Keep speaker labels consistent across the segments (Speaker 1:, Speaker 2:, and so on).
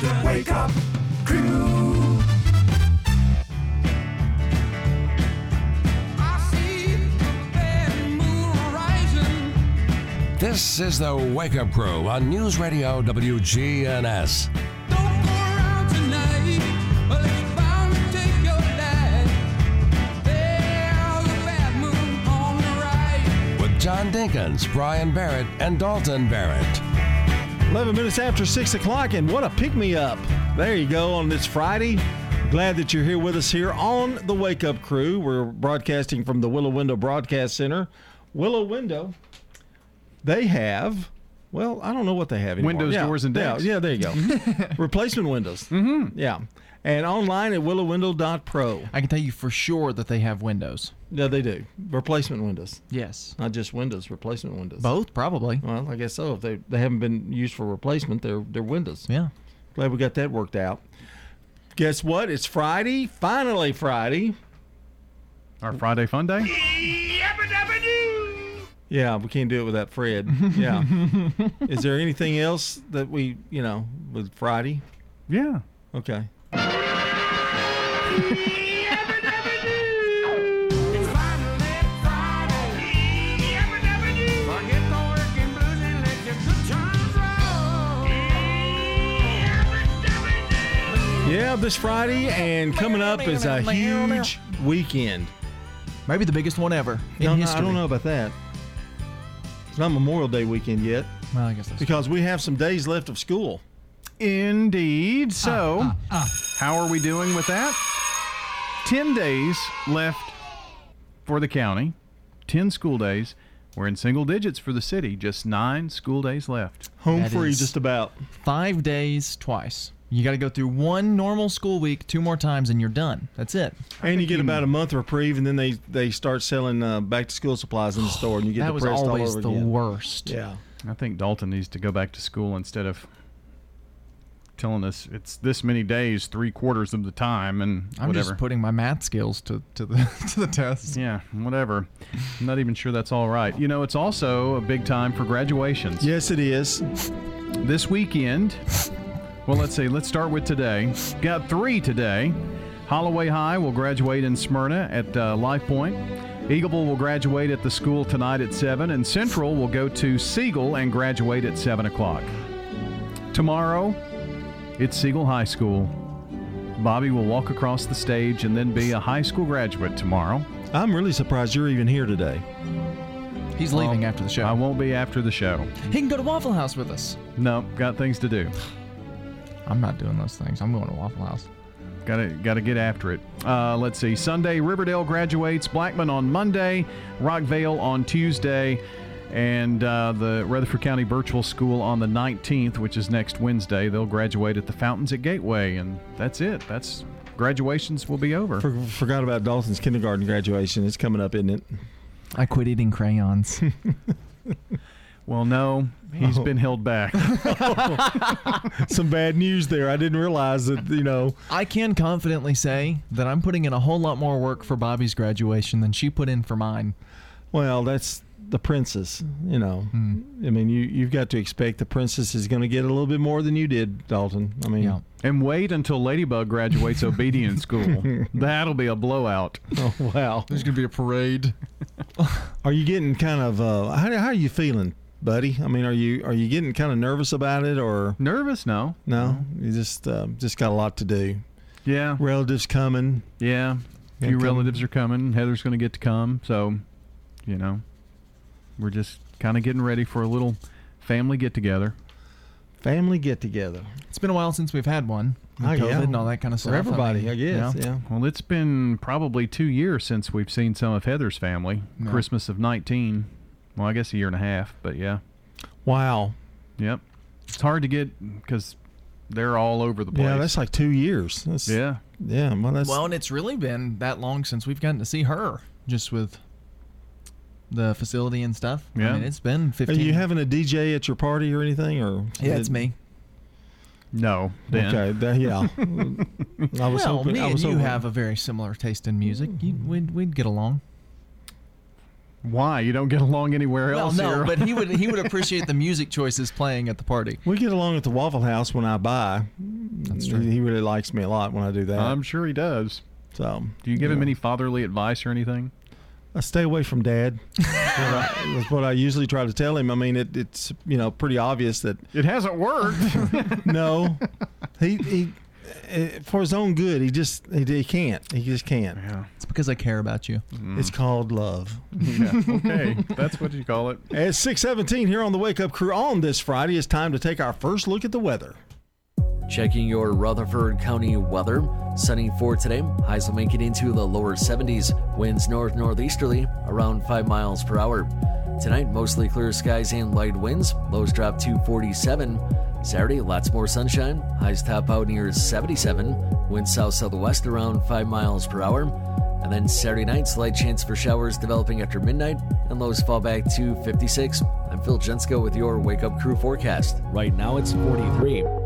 Speaker 1: The Wake Up Crew.
Speaker 2: This is the Wake Up Crew on News Radio WGNS. With John Dinkins, Brian Barrett, and Dalton Barrett.
Speaker 3: 11 minutes after 6 o'clock, and what a pick me up. There you go on this Friday. Glad that you're here with us here on the Wake Up Crew. We're broadcasting from the Willow Window Broadcast Center. Willow Window, they have, well, I don't know what they have anymore.
Speaker 4: Windows,
Speaker 3: Yeah,
Speaker 4: doors, and
Speaker 3: yeah,
Speaker 4: decks.
Speaker 3: Yeah, there you go. Replacement windows. Mm-hmm. Yeah. And online at willowwindow.pro.
Speaker 5: I can tell you for sure that they have windows.
Speaker 3: Yeah, they do. Replacement windows.
Speaker 5: Yes.
Speaker 3: Not just windows, replacement windows.
Speaker 5: Both, probably.
Speaker 3: Well, I guess so. If they, they haven't been used for replacement, they're, they're windows.
Speaker 5: Yeah.
Speaker 3: Glad we got that worked out. Guess what? It's Friday. Finally, Friday.
Speaker 4: Our Friday Fun Day.
Speaker 3: Yeah, we can't do it without Fred. Yeah. Is there anything else that we, you know, with Friday?
Speaker 4: Yeah.
Speaker 3: Okay. Yeah, this Friday, and coming up is a huge weekend.
Speaker 5: Maybe the biggest one ever in
Speaker 3: No, no,
Speaker 5: history.
Speaker 3: I don't know about that. It's not Memorial Day weekend yet
Speaker 5: Well, I guess that's
Speaker 3: because we have some days left of school.
Speaker 4: Indeed. So, ah, ah, ah. how are we doing with that? 10 days left for the county, 10 school days. We're in single digits for the city, just nine school days left.
Speaker 3: Home
Speaker 5: That
Speaker 3: free,
Speaker 5: is-
Speaker 3: just about.
Speaker 5: five days twice. You got to go through one normal school week two more times, and you're done. That's it.
Speaker 3: And you get about a month reprieve, and then they they start selling uh, back to school supplies in the store, and you get
Speaker 5: that was
Speaker 3: depressed all
Speaker 5: always
Speaker 3: over
Speaker 5: the
Speaker 3: again.
Speaker 5: worst.
Speaker 3: Yeah.
Speaker 4: I think Dalton needs to go back to school instead of telling us it's this many days, three quarters of the time, and
Speaker 5: I'm
Speaker 4: whatever.
Speaker 5: just putting my math skills to, to the to the test.
Speaker 4: yeah, whatever. I'm not even sure that's all right. You know, it's also a big time for graduations.
Speaker 3: Yes, it is.
Speaker 4: This weekend, well, let's see, let's start with today. Got three today. Holloway High will graduate in Smyrna at uh, Life Point. Eagleville will graduate at the school tonight at 7, and Central will go to Siegel and graduate at 7 o'clock. Tomorrow, it's Siegel High School. Bobby will walk across the stage and then be a high school graduate tomorrow.
Speaker 3: I'm really surprised you're even here today.
Speaker 5: He's leaving after the show.
Speaker 4: I won't be after the show.
Speaker 5: he can go to Waffle House with us.
Speaker 4: No, got things to do.
Speaker 5: I'm not doing those things. I'm going to Waffle House.
Speaker 4: Got to got to get after it. Uh, let's see. Sunday, Riverdale graduates. Blackman on Monday. Rockvale on Tuesday, and uh, the Rutherford County Virtual School on the 19th, which is next Wednesday. They'll graduate at the Fountains at Gateway, and that's it. That's graduations will be over.
Speaker 3: For, forgot about Dalton's kindergarten graduation. It's coming up, isn't it?
Speaker 5: I quit eating crayons.
Speaker 4: well, no, he's
Speaker 3: Oh.
Speaker 4: been held back.
Speaker 3: Some bad news there. I didn't realize that, you know.
Speaker 5: I can confidently say that I'm putting in a whole lot more work for Bobby's graduation than she put in for mine.
Speaker 3: Well, that's the princess, you know.
Speaker 5: Hmm.
Speaker 3: I mean, you, you've got to expect the princess is going to get a little bit more than you did, Dalton. I mean,
Speaker 5: Yeah.
Speaker 4: and wait until Ladybug graduates obedience school. That'll be a blowout.
Speaker 3: oh, wow.
Speaker 5: There's going to be a parade.
Speaker 3: Are you getting kind of, uh, how, how are you feeling, buddy? I mean, are you are you getting kind of nervous about it or
Speaker 4: Nervous? No.
Speaker 3: no? You just uh, just got a lot to do.
Speaker 4: Yeah.
Speaker 3: Relatives coming.
Speaker 4: Yeah, a
Speaker 3: Yeah,
Speaker 4: few
Speaker 3: come-
Speaker 4: relatives are coming. Heather's going to get to come, so you know, we're just kind of getting ready for a little family get together.
Speaker 3: Family get together.
Speaker 5: It's been a while since we've had one. with
Speaker 3: Oh, yeah.
Speaker 5: And all that kind of stuff.
Speaker 3: For
Speaker 5: I
Speaker 3: everybody,
Speaker 5: mean,
Speaker 3: I guess.
Speaker 5: yeah.
Speaker 3: Yeah.
Speaker 4: Well, it's been probably two years since we've seen some of Heather's family.
Speaker 5: Yeah.
Speaker 4: Christmas of nineteen. Well, I guess a year and a half, but yeah,
Speaker 3: Wow.
Speaker 4: yep. It's hard to get because they're all over the place.
Speaker 3: Yeah, that's like two years. That's,
Speaker 4: yeah.
Speaker 3: Yeah. Well, that's
Speaker 5: Well, and it's really been that long since we've gotten to see her, just with the facility and stuff.
Speaker 4: Yeah.
Speaker 5: I mean, it's been 15.
Speaker 3: Are you having a DJ at your party or anything, or
Speaker 5: yeah, it's me.
Speaker 4: No. Ben.
Speaker 3: Okay, that, yeah. I was
Speaker 5: well,
Speaker 3: hoping.
Speaker 5: me
Speaker 3: I
Speaker 5: and
Speaker 3: was
Speaker 5: you
Speaker 3: hoping-
Speaker 5: have a very similar taste in music. You, we'd, we'd get along.
Speaker 4: Why you don't get along anywhere
Speaker 5: Well,
Speaker 4: else?
Speaker 5: no,
Speaker 4: here?
Speaker 5: but he would he would appreciate the music choices playing at the party.
Speaker 3: We get along at the Waffle House when I buy.
Speaker 5: That's true.
Speaker 3: He really likes me a lot when I do that.
Speaker 4: I'm sure he does.
Speaker 3: so
Speaker 4: Do you give him any fatherly advice or anything?
Speaker 3: I stay away from dad. that's, what I, that's what I usually try to tell him. I mean, it, it's you know pretty obvious that
Speaker 4: It hasn't worked.
Speaker 3: no, he he Uh, for his own good. He just he, he can't. He just can't.
Speaker 4: yeah.
Speaker 5: It's because I care about you. Mm-hmm.
Speaker 3: It's called love.
Speaker 4: yeah. Okay. That's what you call it.
Speaker 3: At six seventeen here on the Wake Up Crew on this Friday, it's time to take our first look at the weather.
Speaker 6: Checking your Rutherford County weather. Sunny for today. Highs will make it into the lower 70s. Winds north northeasterly around 5 miles per hour. Tonight, mostly clear skies and light winds. Lows drop to 47. Saturday, lots more sunshine. Highs top out near 77. Winds south southwest around 5 miles per hour. And then Saturday night, slight chance for showers developing after midnight, and lows fall back to 56. I'm Phil Jensko with your Wake Up Crew forecast. Right now, it's 43.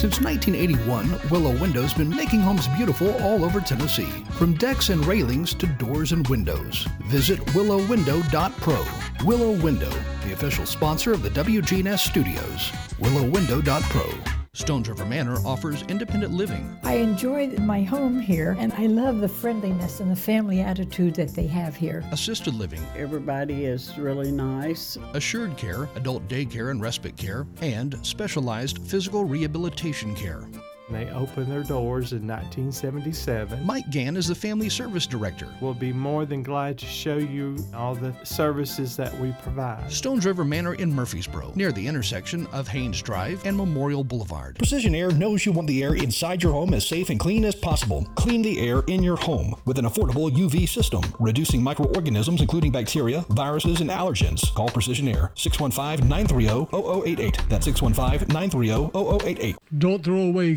Speaker 7: Since 1981, Willow Window's been making homes beautiful all over Tennessee, from decks and railings to doors and windows. Visit willowwindow.pro. Willow Window, the official sponsor of the WGNS studios. willowwindow.pro. Stones River Manor offers independent living,
Speaker 8: I enjoy my home here, and I love the friendliness and the family attitude that they have here.
Speaker 7: assisted living,
Speaker 1: Everybody is really nice.
Speaker 7: assured care, adult daycare and respite care, and specialized physical rehabilitation care.
Speaker 9: They opened their doors in 1977.
Speaker 7: Mike Gann is the Family Service Director.
Speaker 9: We'll be more than glad to show you all the services that we provide.
Speaker 7: Stones River Manor in Murfreesboro, near the intersection of Haynes Drive and Memorial Boulevard.
Speaker 10: Precision Air knows you want the air inside your home as safe and clean as possible. Clean the air in your home with an affordable UV system, reducing microorganisms including bacteria, viruses, and allergens. Call Precision Air 615 930 0088. That's 615 930 0088.
Speaker 11: Don't throw away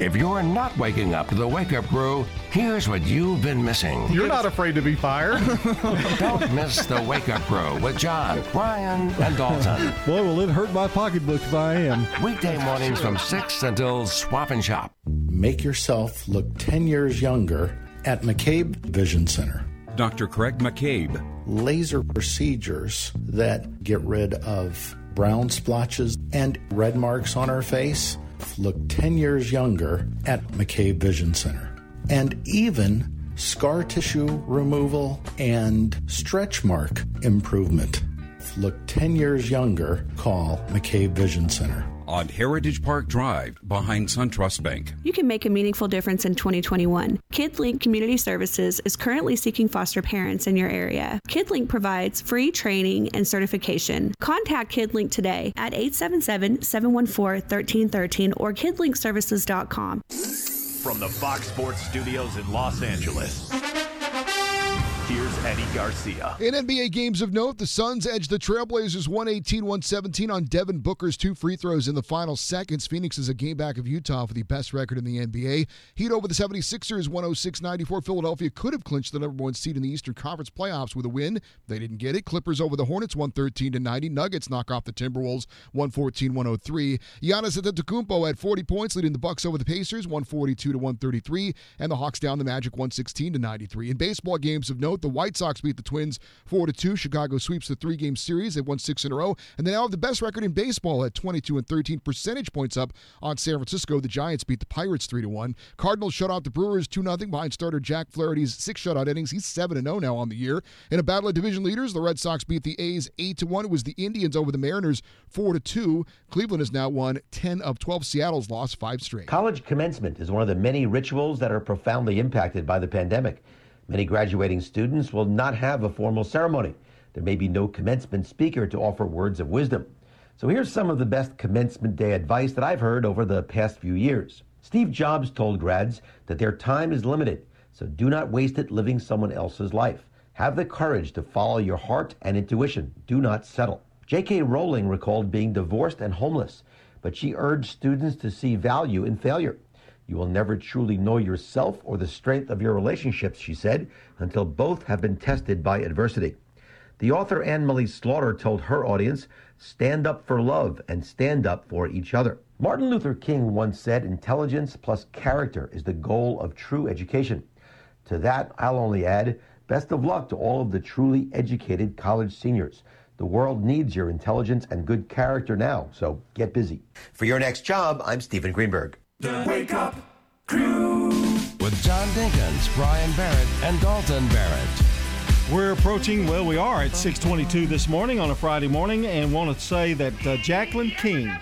Speaker 2: If you're not waking up to the Wake Up Crew, here's what you've been missing.
Speaker 4: You're not afraid to be fired.
Speaker 2: Don't miss the Wake Up Crew with John, Brian, and Dalton.
Speaker 3: Boy, will it hurt my pocketbook if I am.
Speaker 2: Weekday mornings from 6 until Swap and Shop.
Speaker 12: Make yourself look 10 years younger at McCabe Vision Center.
Speaker 13: Dr. Craig McCabe.
Speaker 12: Laser procedures that get rid of brown splotches and red marks on our face look 10 years younger at McCabe Vision Center. And even scar tissue removal and stretch mark improvement look 10 years younger. Call McCabe Vision Center.
Speaker 13: On Heritage Park Drive, behind SunTrust Bank.
Speaker 14: You can make a meaningful difference in 2021. KidLink Community Services is currently seeking foster parents in your area. KidLink provides free training and certification. Contact KidLink today at 877-714-1313 or kidlinkservices.com.
Speaker 15: From the Fox Sports Studios in Los Angeles. Here's Eddie Garcia.
Speaker 16: In NBA games of note, the Suns edged the Trailblazers 118-117 on Devin Booker's two free throws in the final seconds. Phoenix is a game back of Utah for the best record in the NBA. Heat over the 76ers 106-94. Philadelphia could have clinched the number one seed in the Eastern Conference playoffs with a win. They didn't get it. Clippers over the Hornets 113-90. Nuggets knock off the Timberwolves 114-103. Giannis Antetokounmpo had 40 points, leading the Bucks over the Pacers 142-133, and the Hawks down the Magic 116-93. In baseball games of note, the White Sox beat the Twins 4 2. Chicago sweeps the three game series. They've won six in a row, and they now have the best record in baseball at 22 and 13 percentage points up on San Francisco. The Giants beat the Pirates 3 1. Cardinals shut out the Brewers 2 0 behind starter Jack Flaherty's six shutout innings. He's 7 0 now on the year. In a battle of division leaders, the Red Sox beat the A's 8 1. It was the Indians over the Mariners 4 2. Cleveland has now won 10 of 12. Seattle's lost five straight.
Speaker 17: College commencement is one of the many rituals that are profoundly impacted by the pandemic. Many graduating students will not have a formal ceremony. There may be no commencement speaker to offer words of wisdom. So here's some of the best commencement day advice that I've heard over the past few years. Steve Jobs told grads that their time is limited, so do not waste it living someone else's life. Have the courage to follow your heart and intuition. Do not settle. J.K. Rowling recalled being divorced and homeless, but she urged students to see value in failure. You will never truly know yourself or the strength of your relationships, she said, until both have been tested by adversity. The author Anne Marie Slaughter told her audience, stand up for love and stand up for each other. Martin Luther King once said, intelligence plus character is the goal of true education. To that, I'll only add, best of luck to all of the truly educated college seniors. The world needs your intelligence and good character now, so get busy. For your next job, I'm Stephen Greenberg.
Speaker 2: The Wake Up Crew. With John Dinkins, Brian Barrett, and Dalton Barrett.
Speaker 3: We're approaching, well, we are at 622 this morning on a Friday morning, and want to say that uh, Jacqueline King,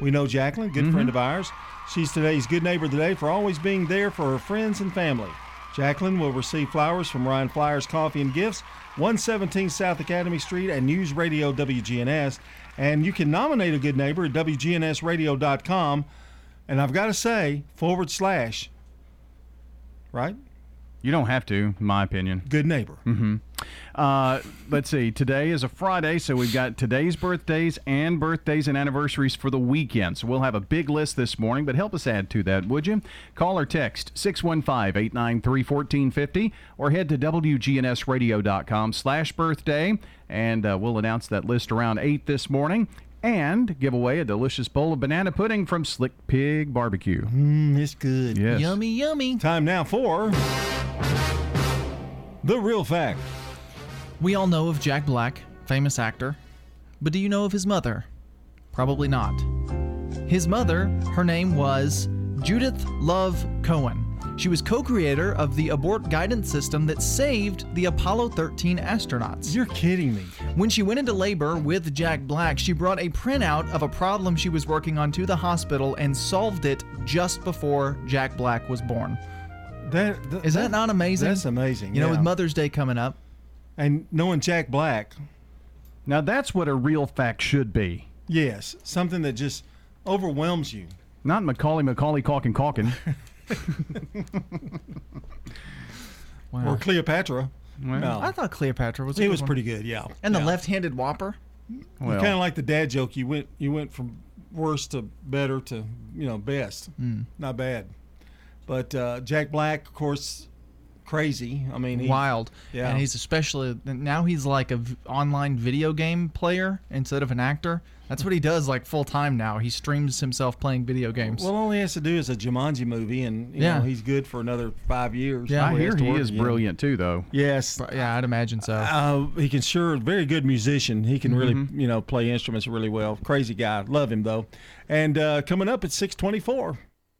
Speaker 3: we know Jacqueline, good friend of ours. She's today's Good Neighbor of the Day for always being there for her friends and family. Jacqueline will receive flowers from Ryan Flyers Coffee and Gifts, 117 South Academy Street and News Radio WGNS. And you can nominate a good neighbor at WGNSradio.com. And I've got to say, forward slash, right?
Speaker 4: You don't have to, in my opinion.
Speaker 3: Good neighbor.
Speaker 4: Mm-hmm. Uh, let's see. Today is a Friday, so we've got today's birthdays and birthdays and anniversaries for the weekend. So we'll have a big list this morning, but help us add to that, would you? Call or text 615-893-1450 or head to WGNSradio.com slash birthday, and uh, we'll announce that list around 8 this morning and give away a delicious bowl of banana pudding from Slick Pig Barbecue.
Speaker 3: Mmm, it's good.
Speaker 4: Yes.
Speaker 5: Yummy, yummy.
Speaker 3: Time now for the real fact.
Speaker 5: We all know of Jack Black, famous actor. But do you know of his mother? Probably not. His mother, her name was Judith Love Cohen. She was co creator of the abort guidance system that saved the Apollo 13 astronauts.
Speaker 3: You're kidding me.
Speaker 5: When she went into labor with Jack Black, she brought a printout of a problem she was working on to the hospital and solved it just before Jack Black was born.
Speaker 3: That,
Speaker 5: Is that not amazing?
Speaker 3: That's amazing.
Speaker 5: You know, with Mother's Day coming up.
Speaker 3: and knowing Jack Black,
Speaker 4: Now, that's what a real fact should be.
Speaker 3: yes, something that just overwhelms you.
Speaker 4: Not Macaulay, Macaulay, Culkin, Culkin.
Speaker 3: Or Cleopatra. no.
Speaker 5: I thought Cleopatra was. a
Speaker 3: He
Speaker 5: good
Speaker 3: was
Speaker 5: one.
Speaker 3: pretty good, yeah.
Speaker 5: And the
Speaker 3: Yeah.
Speaker 5: left-handed Whopper.
Speaker 4: Well,
Speaker 3: kind of like the dad joke. You went you went from worst to better to you know best.
Speaker 5: Mm.
Speaker 3: Not bad. But uh, Jack Black, of course, crazy. I mean, he,
Speaker 5: wild.
Speaker 3: Yeah.
Speaker 5: And he's especially now he's like a v- online video game player instead of an actor. That's what he does like full time now. He streams himself playing video games.
Speaker 3: Well, all he has to do is a Jumanji movie, and you
Speaker 5: Yeah.
Speaker 3: know he's good for another five years.
Speaker 5: Yeah.
Speaker 4: I hear
Speaker 3: has to
Speaker 4: he is
Speaker 3: again.
Speaker 4: brilliant too, though.
Speaker 3: Yes,
Speaker 5: yeah, I'd imagine so.
Speaker 3: Uh, he can sure very good musician. He can really
Speaker 5: Mhm.
Speaker 3: you know play instruments really well. Crazy guy. Love him though. And uh, coming up at six twenty four.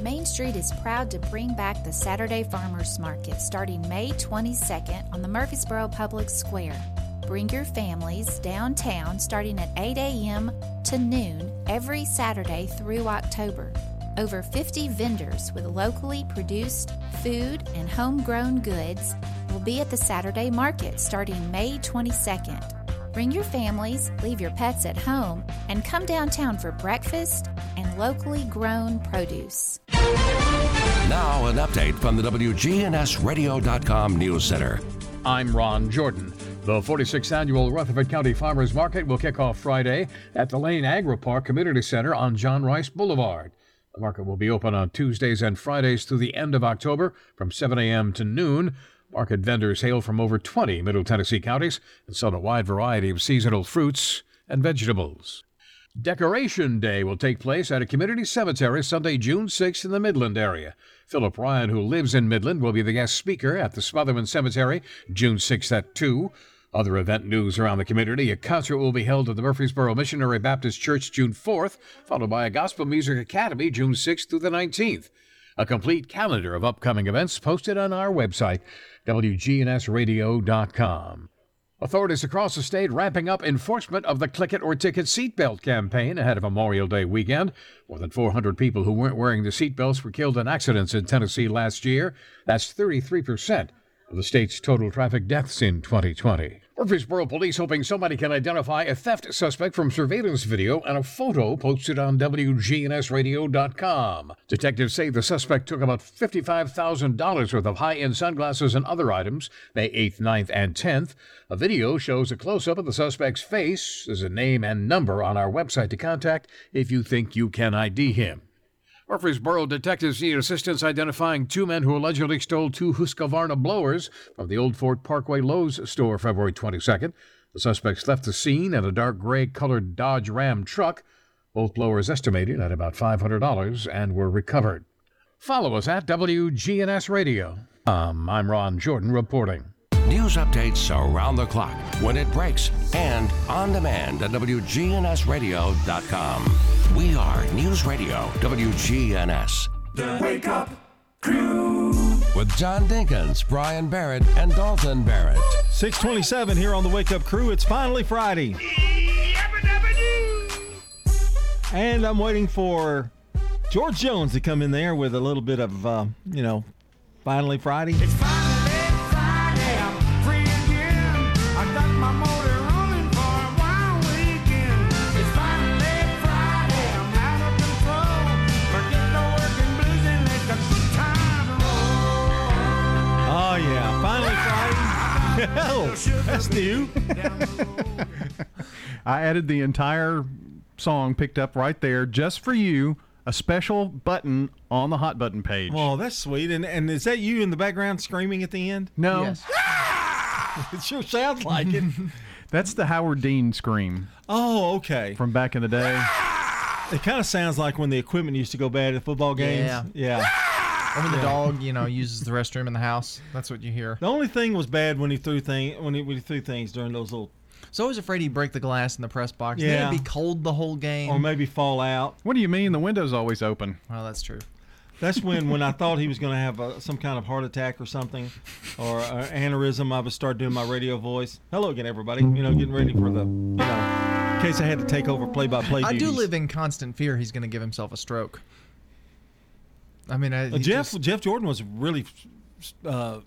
Speaker 18: Main Street is proud to bring back the Saturday Farmers Market starting May 22nd on the Murfreesboro Public Square. Bring your families downtown starting at 8 a.m. to noon every Saturday through October. Over 50 vendors with locally produced food and homegrown goods will be at the Saturday market starting May 22nd. Bring your families, leave your pets at home, and come downtown for breakfast and locally grown produce.
Speaker 2: Now, an update from the WGNSradio.com News Center.
Speaker 19: I'm Ron Jordan. The 46th annual Rutherford County Farmers Market will kick off Friday at the Lane Agri Park Community Center on John Rice Boulevard. The market will be open on Tuesdays and Fridays through the end of October from 7 a.m. to noon. Market vendors hail from over 20 Middle Tennessee counties and sell a wide variety of seasonal fruits and vegetables. Decoration Day will take place at a community cemetery Sunday, June 6th in the Midland area. Philip Ryan, who lives in Midland, will be the guest speaker at the Smotherman Cemetery June 6th at 2. Other event news around the community a concert will be held at the Murfreesboro Missionary Baptist Church June 4th, followed by a Gospel Music Academy June 6th through the 19th. A complete calendar of upcoming events posted on our website, WGNSradio.com. Authorities across the state ramping up enforcement of the Click It or Ticket seatbelt campaign ahead of Memorial Day weekend. More than 400 people who weren't wearing the seatbelts were killed in accidents in Tennessee last year. That's 33% of the state's total traffic deaths in 2020. Murfreesboro police hoping somebody can identify a theft suspect from surveillance video and a photo posted on WGNSradio.com. Detectives say the suspect took about $55,000 worth of high end sunglasses and other items May 8th, 9th, and 10th. A video shows a close up of the suspect's face. There's a name and number on our website to contact if you think you can ID him. Murfreesboro detectives need assistance identifying two men who allegedly stole two Husqvarna blowers from the Old Fort Parkway Lowe's store February 22nd. The suspects left the scene in a dark gray colored Dodge Ram truck. Both blowers estimated at about $500 and were recovered. Follow us at WGNS Radio. Um, I'm Ron Jordan reporting.
Speaker 2: News updates around the clock, when it breaks, and on demand at WGNSradio.com. We are News Radio WGNS.
Speaker 20: The Wake Up Crew.
Speaker 2: With John Dinkins, Brian Barrett, and Dalton Barrett.
Speaker 3: 627 here on the Wake Up Crew. It's finally Friday. And I'm waiting for George Jones to come in there with a little bit of, uh, you know, finally Friday. It's new.
Speaker 21: I added the entire song picked up right there just for you. A special button on the hot button page.
Speaker 3: Oh, that's sweet. And and is that you in the background screaming at the end?
Speaker 21: No.
Speaker 3: Yes. it sure sounds like it.
Speaker 21: That's the Howard Dean scream.
Speaker 3: Oh, okay.
Speaker 21: From back in the day.
Speaker 3: It kind of sounds like when the equipment used to go bad at football games.
Speaker 5: Yeah.
Speaker 3: Yeah.
Speaker 5: Or when the
Speaker 3: Yeah.
Speaker 5: dog, you know, uses the restroom in the house. That's what you hear.
Speaker 3: The only thing was bad when he threw thing when he, when he threw things during those little
Speaker 5: So I was afraid he'd break the glass in the press box.
Speaker 3: Yeah.
Speaker 5: Then it'd be cold the whole game.
Speaker 3: or maybe fall out.
Speaker 21: What do you mean? The window's always open.
Speaker 5: Well, that's true.
Speaker 3: That's when when I thought he was going to have a, some kind of heart attack or something, or uh, aneurysm. I would start doing my radio voice. Hello again, everybody. You know, getting ready for the you know, in case I had to take over play-by-play
Speaker 5: I do live in constant fear he's going to give himself a stroke. I mean, I,
Speaker 3: Uh, Jeff
Speaker 5: just-
Speaker 3: Jeff Jordan was really uh,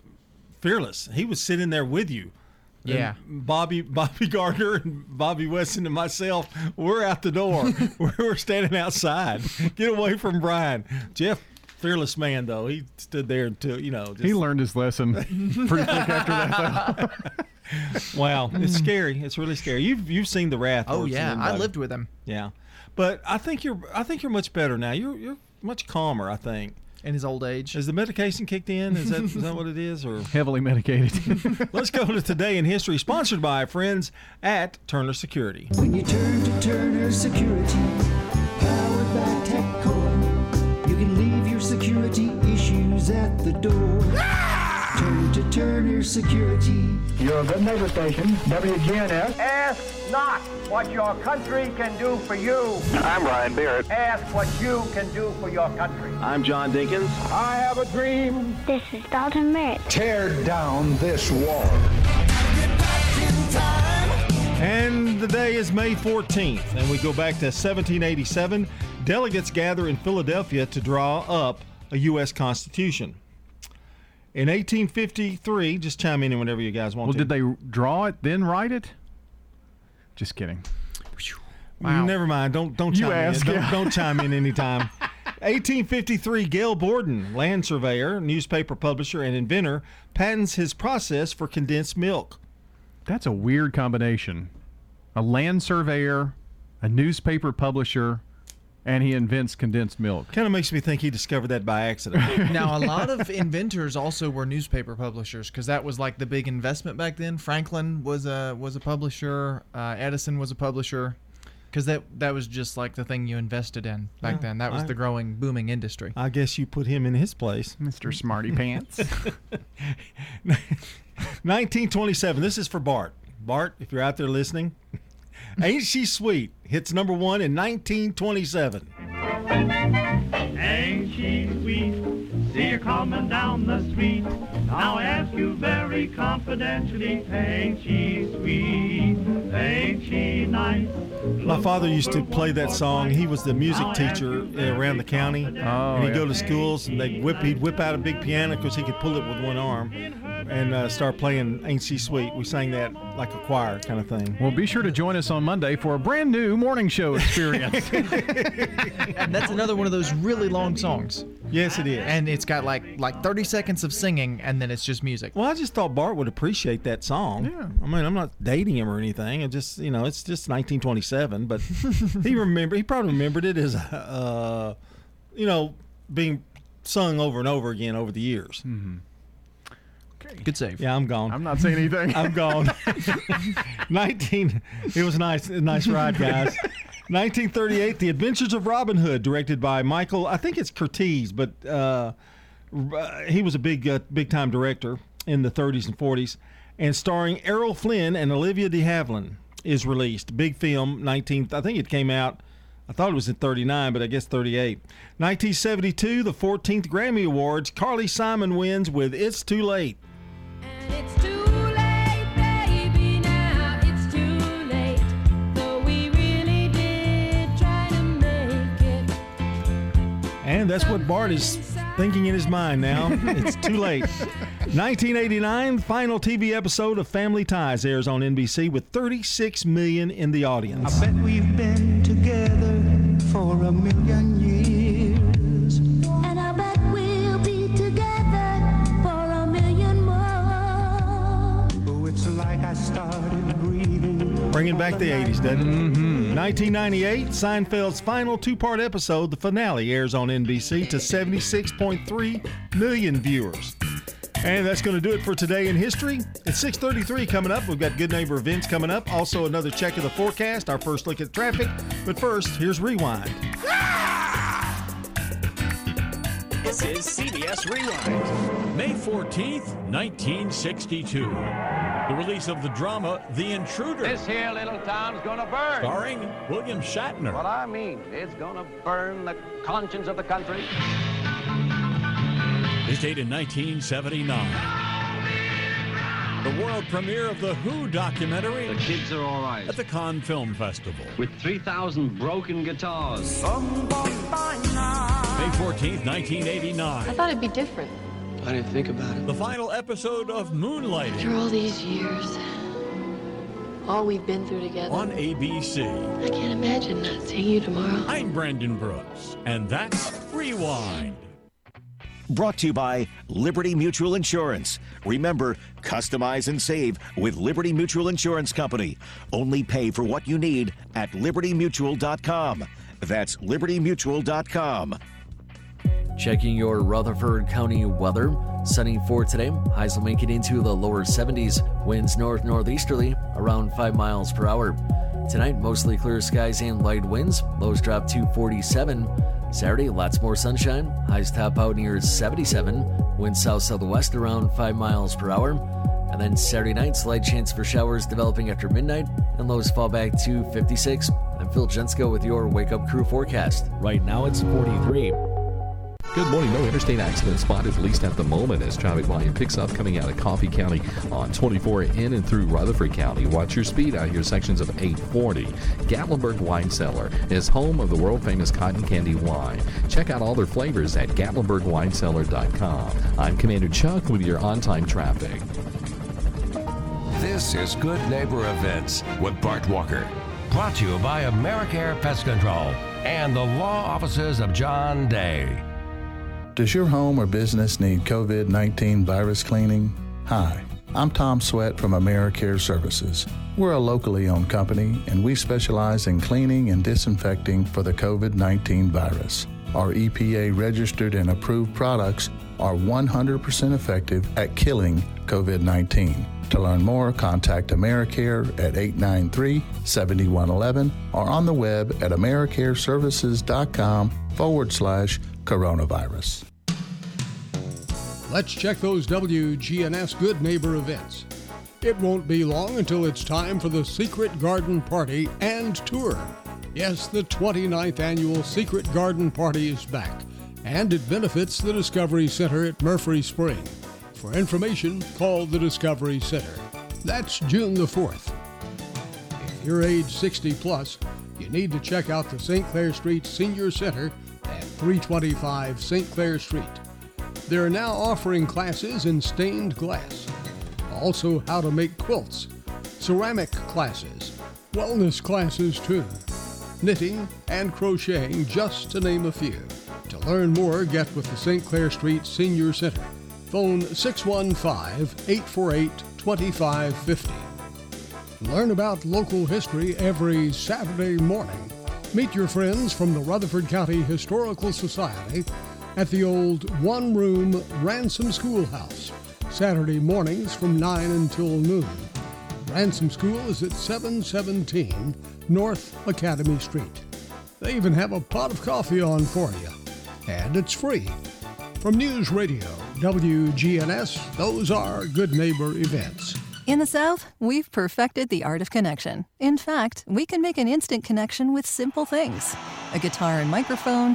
Speaker 3: fearless. He was sitting there with you. And
Speaker 5: Yeah.
Speaker 3: Bobby Bobby Gardner and Bobby Weston and myself, we're out the door. we're, we're standing outside. Get away from Brian. Jeff, fearless man though. He stood there until you know. Just,
Speaker 21: He learned his lesson pretty quick after that. Though.
Speaker 3: Wow, it's scary. It's really scary. You've you've seen the wrath.
Speaker 5: Oh yeah, I lived with him.
Speaker 3: Yeah, but I think you're I think you're much better now. You're you're much calmer. I think.
Speaker 5: In his old age.
Speaker 3: Is the medication kicked in? Is that is that what it is? Or
Speaker 21: Heavily medicated.
Speaker 3: let's go to today in history, sponsored by friends at Turner Security.
Speaker 20: When you turn to Turner Security, powered by TechCore, you can leave your security issues at the door. Turn to Turner Security.
Speaker 22: You're a good neighbor station, WGNS.
Speaker 23: Ask not what your country can do for you.
Speaker 22: I'm Brian Barrett.
Speaker 23: Ask what you can do for your country.
Speaker 22: I'm John Dinkins.
Speaker 23: I have a dream.
Speaker 24: This is Dalton Barrett.
Speaker 22: Tear down this wall.
Speaker 3: And the day is May 14th, and we go back to 1787. Delegates gather in Philadelphia to draw up a U.S. Constitution. In 1853, just chime in whenever you guys want
Speaker 21: well,
Speaker 3: to.
Speaker 21: did they draw it then write it? Just kidding.
Speaker 3: Wow. Mm, never mind. Don't don't
Speaker 21: You
Speaker 3: chime
Speaker 21: ask,
Speaker 3: in. Don't,
Speaker 21: yeah.
Speaker 3: don't chime in anytime. 1853, Gail Borden, land surveyor, newspaper publisher, and inventor, patents his process for condensed milk.
Speaker 21: That's a weird combination. A land surveyor, a newspaper publisher, and he invents condensed milk.
Speaker 3: Kind of makes me think he discovered that by accident.
Speaker 5: now, a lot of inventors also were newspaper publishers because that was like the big investment back then. Franklin was a was a publisher. Uh, Edison was a publisher because that that was just like the thing you invested in back
Speaker 3: Yeah,
Speaker 5: then. That was
Speaker 3: I-
Speaker 5: the growing, booming industry.
Speaker 3: I guess you put him in his place.
Speaker 21: Mr. Smarty Pants.
Speaker 3: 1927. This is for Bart. Bart, if you're out there listening, Ain't She Sweet hits number one in 1927.
Speaker 20: Ain't she sweet? See her coming
Speaker 25: down the street. Now I ask you very confidentially, ain't she sweet? Ain't she nice?
Speaker 3: My father used to play that song. He was the music teacher around the county,
Speaker 4: Oh,
Speaker 3: and he'd go to oh, schools and they'd whip. He'd whip out a big piano because he could pull it with one arm, and uh, start playing "Ain't She Sweet." We sang that like a choir kind of thing.
Speaker 4: Well, be sure to join us on Monday for a brand new morning show experience.
Speaker 5: And that's another one of those really long songs.
Speaker 3: Yes, it is.
Speaker 5: And it's got like like 30 seconds of singing, and then it's just music.
Speaker 3: Well, I just thought Bart would appreciate that song. Yeah. I mean, I'm not dating him or anything. I just, you know, it's just 1927, but he remember he probably remembered it as, uh, you know, being sung over and over again over the years.
Speaker 4: Mm-hmm.
Speaker 5: Good save.
Speaker 3: Yeah, I'm gone.
Speaker 4: I'm not saying anything.
Speaker 3: I'm gone. 19. It was nice, a nice ride, guys. 1938, The Adventures of Robin Hood, directed by Michael. I think it's Curtiz, but uh, uh, he was a big, uh, big time director in the 30s and 40s, and starring Errol Flynn and Olivia De Havilland is released. Big film, 19. I think it came out. I thought it was in 39, but I guess 38. 1972, the 14th Grammy Awards. Carly Simon wins with "It's Too Late." And that's what Bart is thinking in his mind now. it's too late. 1989, final TV episode of Family Ties airs on NBC with 36 million in the audience.
Speaker 26: I bet we've been together for a million years.
Speaker 27: And I bet we'll be together for a million more.
Speaker 26: Oh, it's like I started breathing.
Speaker 3: Bringing back the 80s, doesn't it? Mm-hmm. 1998, Seinfeld's final two part episode, the finale, airs on NBC to 76.3 million viewers. And that's going to do it for today in history. It's 6:33 coming up. We've got good neighbor events coming up. Also another check of the forecast, our first look at traffic. But first, here's rewind.
Speaker 28: This is CBS Rewind.
Speaker 29: May 14th, 1962. The release of the drama The Intruder.
Speaker 30: This here little town's gonna burn.
Speaker 29: Starring William Shatner.
Speaker 30: What I mean, it's gonna burn the conscience of the country.
Speaker 29: This date in 1979. The world premiere of the Who documentary.
Speaker 31: The kids are all right.
Speaker 29: At the Cannes Film Festival.
Speaker 31: With 3,000 broken guitars.
Speaker 29: May 14th, 1989.
Speaker 32: I thought it'd be different.
Speaker 31: I didn't think about it.
Speaker 29: The final episode of Moonlight.
Speaker 32: After all these years, all we've been through together.
Speaker 29: On ABC.
Speaker 32: I can't imagine not seeing you tomorrow.
Speaker 29: I'm Brandon Brooks, and that's Rewind.
Speaker 13: Brought to you by Liberty Mutual Insurance. Remember, customize and save with Liberty Mutual Insurance Company. Only pay for what you need at libertymutual.com. That's libertymutual.com.
Speaker 6: Checking your Rutherford County weather. Sunny for today. Highs will make it into the lower 70s. Winds north northeasterly around 5 miles per hour. Tonight, mostly clear skies and light winds. Lows drop to 47. Saturday, lots more sunshine. Highs top out near 77. Winds south southwest around 5 miles per hour. And then Saturday night, slight chance for showers developing after midnight, and lows fall back to 56. I'm Phil Jensko with your Wake Up Crew forecast. Right now, it's 43.
Speaker 33: Good morning. No interstate accident spotted, at least at the moment, as traffic volume picks up coming out of Coffee County on 24 in and through Rutherford County. Watch your speed out here, sections of 840. Gatlinburg Wine Cellar is home of the world famous cotton candy wine. Check out all their flavors at GatlinburgWineCellar.com. I'm Commander Chuck with your on time traffic.
Speaker 2: This is Good Neighbor Events with Bart Walker. Brought to you by Americare Pest Control and the law offices of John Day.
Speaker 12: Does your home or business need COVID 19 virus cleaning? Hi, I'm Tom Sweat from AmeriCare Services. We're a locally owned company and we specialize in cleaning and disinfecting for the COVID 19 virus. Our EPA registered and approved products are 100% effective at killing COVID 19. To learn more, contact AmeriCare at 893 7111 or on the web at AmeriCareServices.com forward slash coronavirus.
Speaker 11: Let's check those WGNS Good Neighbor events. It won't be long until it's time for the Secret Garden Party and Tour. Yes, the 29th annual Secret Garden Party is back, and it benefits the Discovery Center at Murfree Spring. For information, call the Discovery Center. That's June the 4th. If you're age 60 plus, you need to check out the St. Clair Street Senior Center at 325 St. Clair Street. They're now offering classes in stained glass, also how to make quilts, ceramic classes, wellness classes too, knitting and crocheting, just to name a few. To learn more, get with the St. Clair Street Senior Center. Phone 615 848 2550. Learn about local history every Saturday morning. Meet your friends from the Rutherford County Historical Society at the old one room Ransom Schoolhouse, Saturday mornings from 9 until noon. Ransom School is at 717 North Academy Street. They even have a pot of coffee on for you, and it's free. From News Radio, WGNS, those are Good Neighbor events.
Speaker 34: In the South, we've perfected the art of connection. In fact, we can make an instant connection with simple things a guitar and microphone,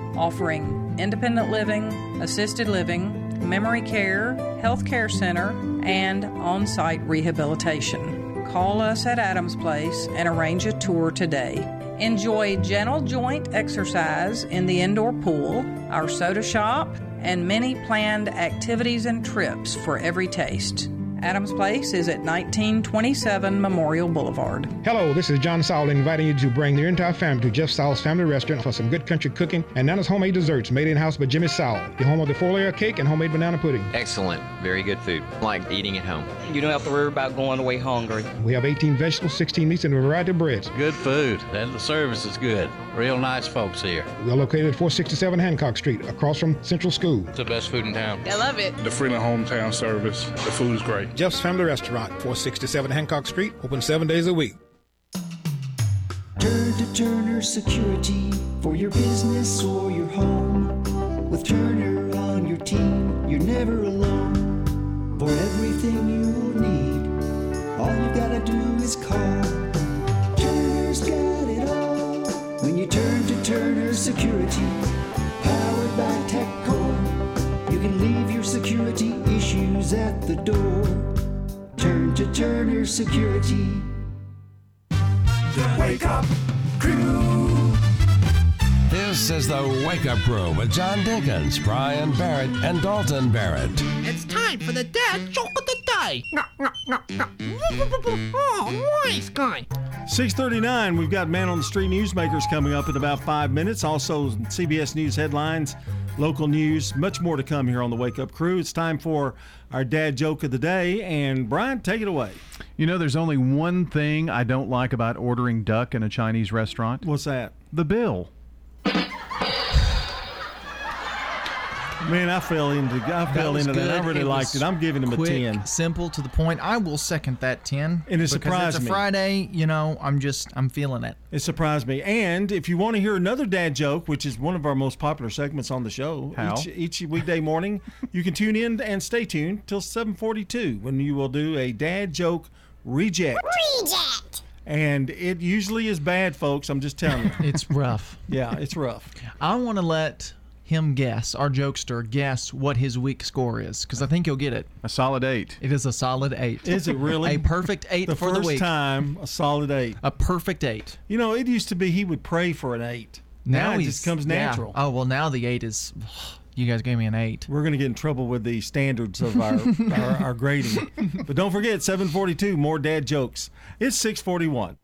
Speaker 35: offering independent living, assisted living, memory care, health care center, and on site rehabilitation. Call us at Adams Place and arrange a tour today. Enjoy gentle joint exercise in the indoor pool, our soda shop, and many planned activities and trips for every taste. Adams Place is at 1927 Memorial Boulevard.
Speaker 36: Hello, this is John Saul inviting you to bring your entire family to Jeff Saul's Family Restaurant for some good country cooking and Nana's homemade desserts made in house by Jimmy Saul, the home of the four layer cake and homemade banana pudding.
Speaker 37: Excellent. Very good food. Like eating at home. You don't have to worry about going away hungry.
Speaker 36: We have 18 vegetables, 16 meats, and a variety of breads.
Speaker 38: Good food, and the service is good. Real nice folks here.
Speaker 36: We are located at 467 Hancock Street, across from Central School.
Speaker 38: It's the best food in town.
Speaker 39: I love it.
Speaker 38: The Freeland Hometown service. The food is great.
Speaker 36: Jeff's Family Restaurant, 467 Hancock Street, open seven days a week.
Speaker 20: Turn to Turner Security for your business or your home. With Turner on your team, you're never alone. For everything you need, all you gotta do is call. Turner's got Security, powered by TechCore, you can leave your security issues at the door. Turn to Turner Security.
Speaker 2: The Wake Up Crew. This is the Wake Up Crew with John Dinkins, Brian Barrett, and Dalton Barrett.
Speaker 40: It's time for the dad joke of the day. Oh, nice guy.
Speaker 3: 639, we've got Man on the Street Newsmakers coming up in about five minutes. Also, CBS News headlines, local news, much more to come here on the Wake Up Crew. It's time for our dad joke of the day. And Brian, take it away.
Speaker 21: You know, there's only one thing I don't like about ordering duck in a Chinese restaurant.
Speaker 3: What's that?
Speaker 21: The bill.
Speaker 3: Man, I fell into I fell
Speaker 5: was
Speaker 3: into that. I
Speaker 5: good.
Speaker 3: really
Speaker 5: It
Speaker 3: liked it. I'm giving him
Speaker 5: quick,
Speaker 3: a 10.
Speaker 5: Simple to the point. I will second that ten.
Speaker 3: And it surprised
Speaker 5: it's a
Speaker 3: me.
Speaker 5: Friday, you know, I'm just I'm feeling it.
Speaker 3: It surprised me. And if you want to hear another dad joke, which is one of our most popular segments on the show,
Speaker 21: How?
Speaker 3: Each, each weekday morning, you can tune in and stay tuned till 7:42 when you will do a dad joke reject.
Speaker 40: Reject.
Speaker 3: And it usually is bad, folks. I'm just telling you.
Speaker 5: It's rough.
Speaker 3: yeah, it's rough.
Speaker 5: I want to let him guess, our jokester, guess what his week score is because I think he'll get it.
Speaker 21: A solid eight.
Speaker 5: It is a solid eight.
Speaker 3: Is it really?
Speaker 5: a perfect eight
Speaker 3: the
Speaker 5: for
Speaker 3: first
Speaker 5: the week?
Speaker 3: time, a solid eight.
Speaker 5: A perfect eight.
Speaker 3: You know, it used to be he would pray for an eight. Now, it
Speaker 5: he's-
Speaker 3: just comes
Speaker 5: yeah.
Speaker 3: natural.
Speaker 5: Oh well, now the eight is. You guys gave me an eight.
Speaker 3: We're going to get in trouble with the standards of our, our, our grading. But don't forget, 742, more dad jokes. It's 641.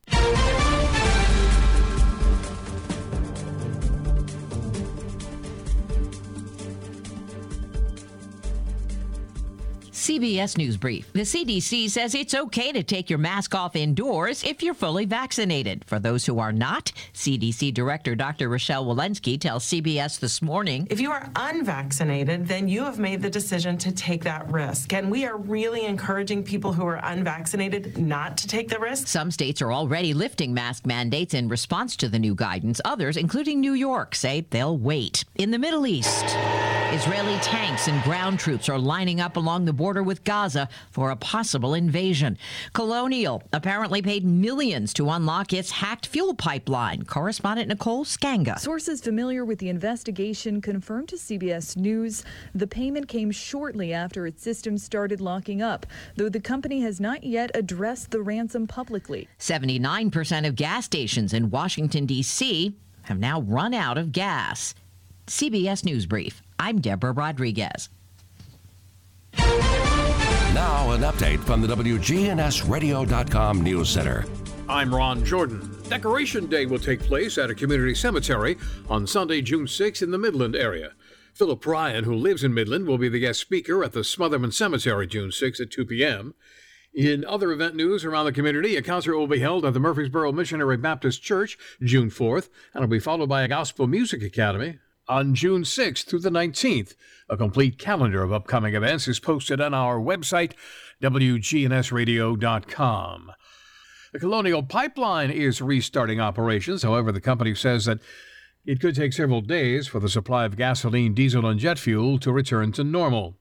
Speaker 41: CBS News Brief. The CDC says it's okay to take your mask off indoors if you're fully vaccinated. For those who are not, CDC Director Dr. Rochelle Walensky tells CBS this morning
Speaker 42: If you are unvaccinated, then you have made the decision to take that risk. And we are really encouraging people who are unvaccinated not to take the risk.
Speaker 41: Some states are already lifting mask mandates in response to the new guidance. Others, including New York, say they'll wait. In the Middle East, Israeli tanks and ground troops are lining up along the border with Gaza for a possible invasion. Colonial apparently paid millions to unlock its hacked fuel pipeline. Correspondent Nicole Sganga.
Speaker 35: Sources familiar with the investigation confirmed to CBS News the payment came shortly after its system started locking up, though the company has not yet addressed the ransom publicly.
Speaker 41: 79% of gas stations in Washington, D.C. have now run out of gas. CBS News Brief. I'm Deborah Rodriguez.
Speaker 2: Now, an update from the WGNSradio.com News Center.
Speaker 19: I'm Ron Jordan. Decoration Day will take place at a community cemetery on Sunday, June 6th in the Midland area. Philip Ryan, who lives in Midland, will be the guest speaker at the Smotherman Cemetery June 6th at 2 p.m. In other event news around the community, a concert will be held at the Murfreesboro Missionary Baptist Church June 4th, and will be followed by a Gospel Music Academy on June 6th through the 19th. A complete calendar of upcoming events is posted on our website, WGNSradio.com. The Colonial Pipeline is restarting operations. However, the company says that it could take several days for the supply of gasoline, diesel, and jet fuel to return to normal.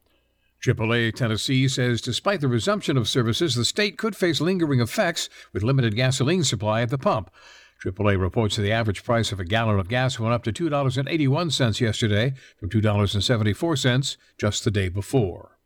Speaker 19: AAA Tennessee says despite the resumption of services, the state could face lingering effects with limited gasoline supply at the pump. AAA reports that the average price of a gallon of gas went up to $2.81 yesterday from $2.74 just the day before.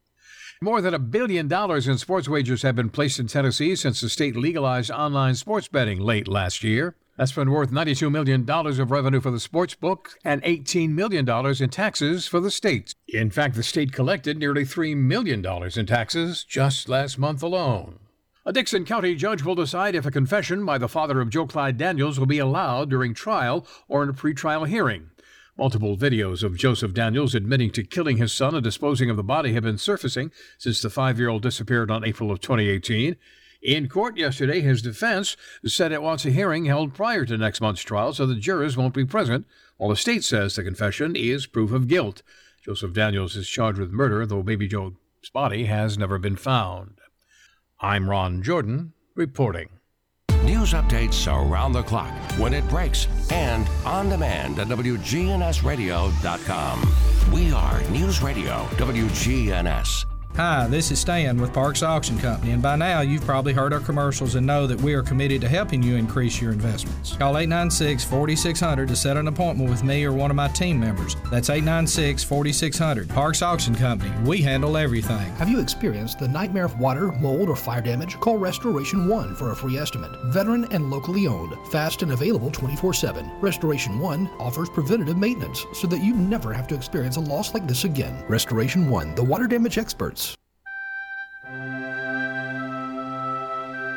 Speaker 19: More than a billion dollars in sports wagers have been placed in Tennessee since the state legalized online sports betting late last year. That's been worth $92 million of revenue for the sports book and $18 million in taxes for the state. In fact, the state collected nearly $3 million in taxes just last month alone. A Dickson County judge will decide if a confession by the father of Joe Clyde Daniels will be allowed during trial or in a pretrial hearing. Multiple videos of Joseph Daniels admitting to killing his son and disposing of the body have been surfacing since the five year old disappeared on April of 2018. In court yesterday, his defense said it wants a hearing held prior to next month's trial so the jurors won't be present, while the state says the confession is proof of guilt. Joseph Daniels is charged with murder, though baby Joe's body has never been found. I'm Ron Jordan, reporting.
Speaker 2: News updates around the clock, when it breaks, and on demand at WGNSradio.com. We are News Radio WGNS.
Speaker 39: Hi, this is Stan with Parks Auction Company, and by now you've probably heard our commercials and know that we are committed to helping you increase your investments. Call 896 4600 to set an appointment with me or one of my team members. That's 896 4600. Parks Auction Company. We handle everything.
Speaker 7: Have you experienced the nightmare of water, mold, or fire damage? Call Restoration One for a free estimate. Veteran and locally owned, fast and available 24 7. Restoration One offers preventative maintenance so that you never have to experience a loss like this again. Restoration One, the water damage experts.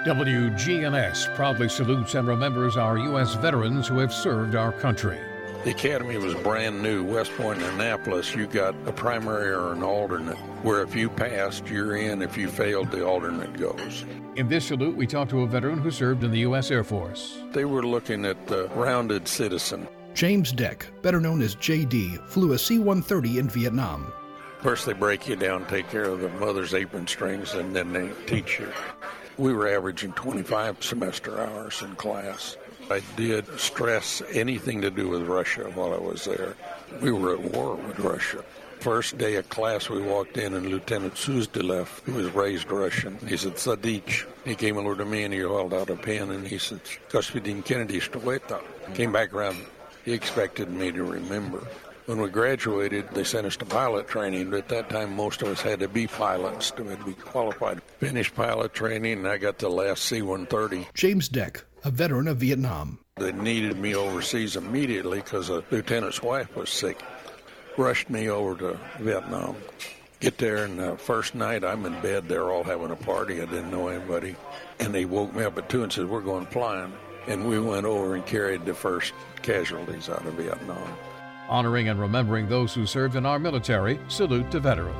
Speaker 19: WGNS proudly salutes and remembers our U.S. veterans who have served our country.
Speaker 43: The academy was brand new. West Point and Annapolis, you got a primary or an alternate, where if you passed, you're in. If you failed, the alternate goes.
Speaker 19: In this salute, we talked to a veteran who served in the U.S. Air Force.
Speaker 43: They were looking at the rounded citizen.
Speaker 7: James Deck, better known as JD, flew a C 130 in Vietnam.
Speaker 43: First, they break you down, take care of the mother's apron strings, and then they teach you We were averaging 25 semester hours in class. I did stress anything to do with Russia while I was there. We were at war with Russia. First day of class, we walked in, and Lieutenant Suzdalev, who was raised Russian, he said, Sadich. He came over to me and he held out a pen and he said, Господин Kennedy, что это? Came back around. He expected me to remember. When we graduated, they sent us to pilot training. But at that time, most of us had to be pilots to be qualified. Finished pilot training, and I got the last C 130.
Speaker 7: James Deck, a veteran of Vietnam.
Speaker 43: They needed me overseas immediately because a lieutenant's wife was sick. Rushed me over to Vietnam. Get there, and the first night I'm in bed. They're all having a party. I didn't know anybody. And they woke me up at 2 and said, We're going flying. And we went over and carried the first casualties out of Vietnam.
Speaker 19: Honoring and remembering those who served in our military, salute to veterans.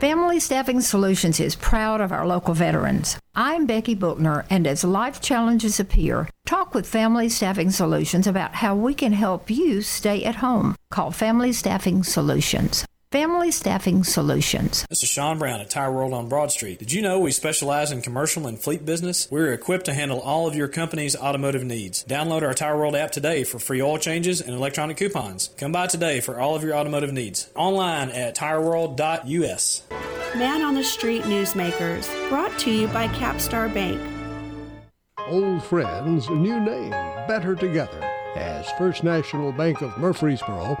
Speaker 44: Family Staffing Solutions is proud of our local veterans. I'm Becky Bookner, and as life challenges appear, talk with Family Staffing Solutions about how we can help you stay at home. Call Family Staffing Solutions. Family Staffing Solutions.
Speaker 45: This is Sean Brown at Tire World on Broad Street. Did you know we specialize in commercial and fleet business? We're equipped to handle all of your company's automotive needs. Download our Tire World app today for free oil changes and electronic coupons. Come by today for all of your automotive needs. Online at tireworld.us.
Speaker 14: Man on the Street Newsmakers, brought to you by Capstar Bank.
Speaker 11: Old friends, new name, better together. As First National Bank of Murfreesboro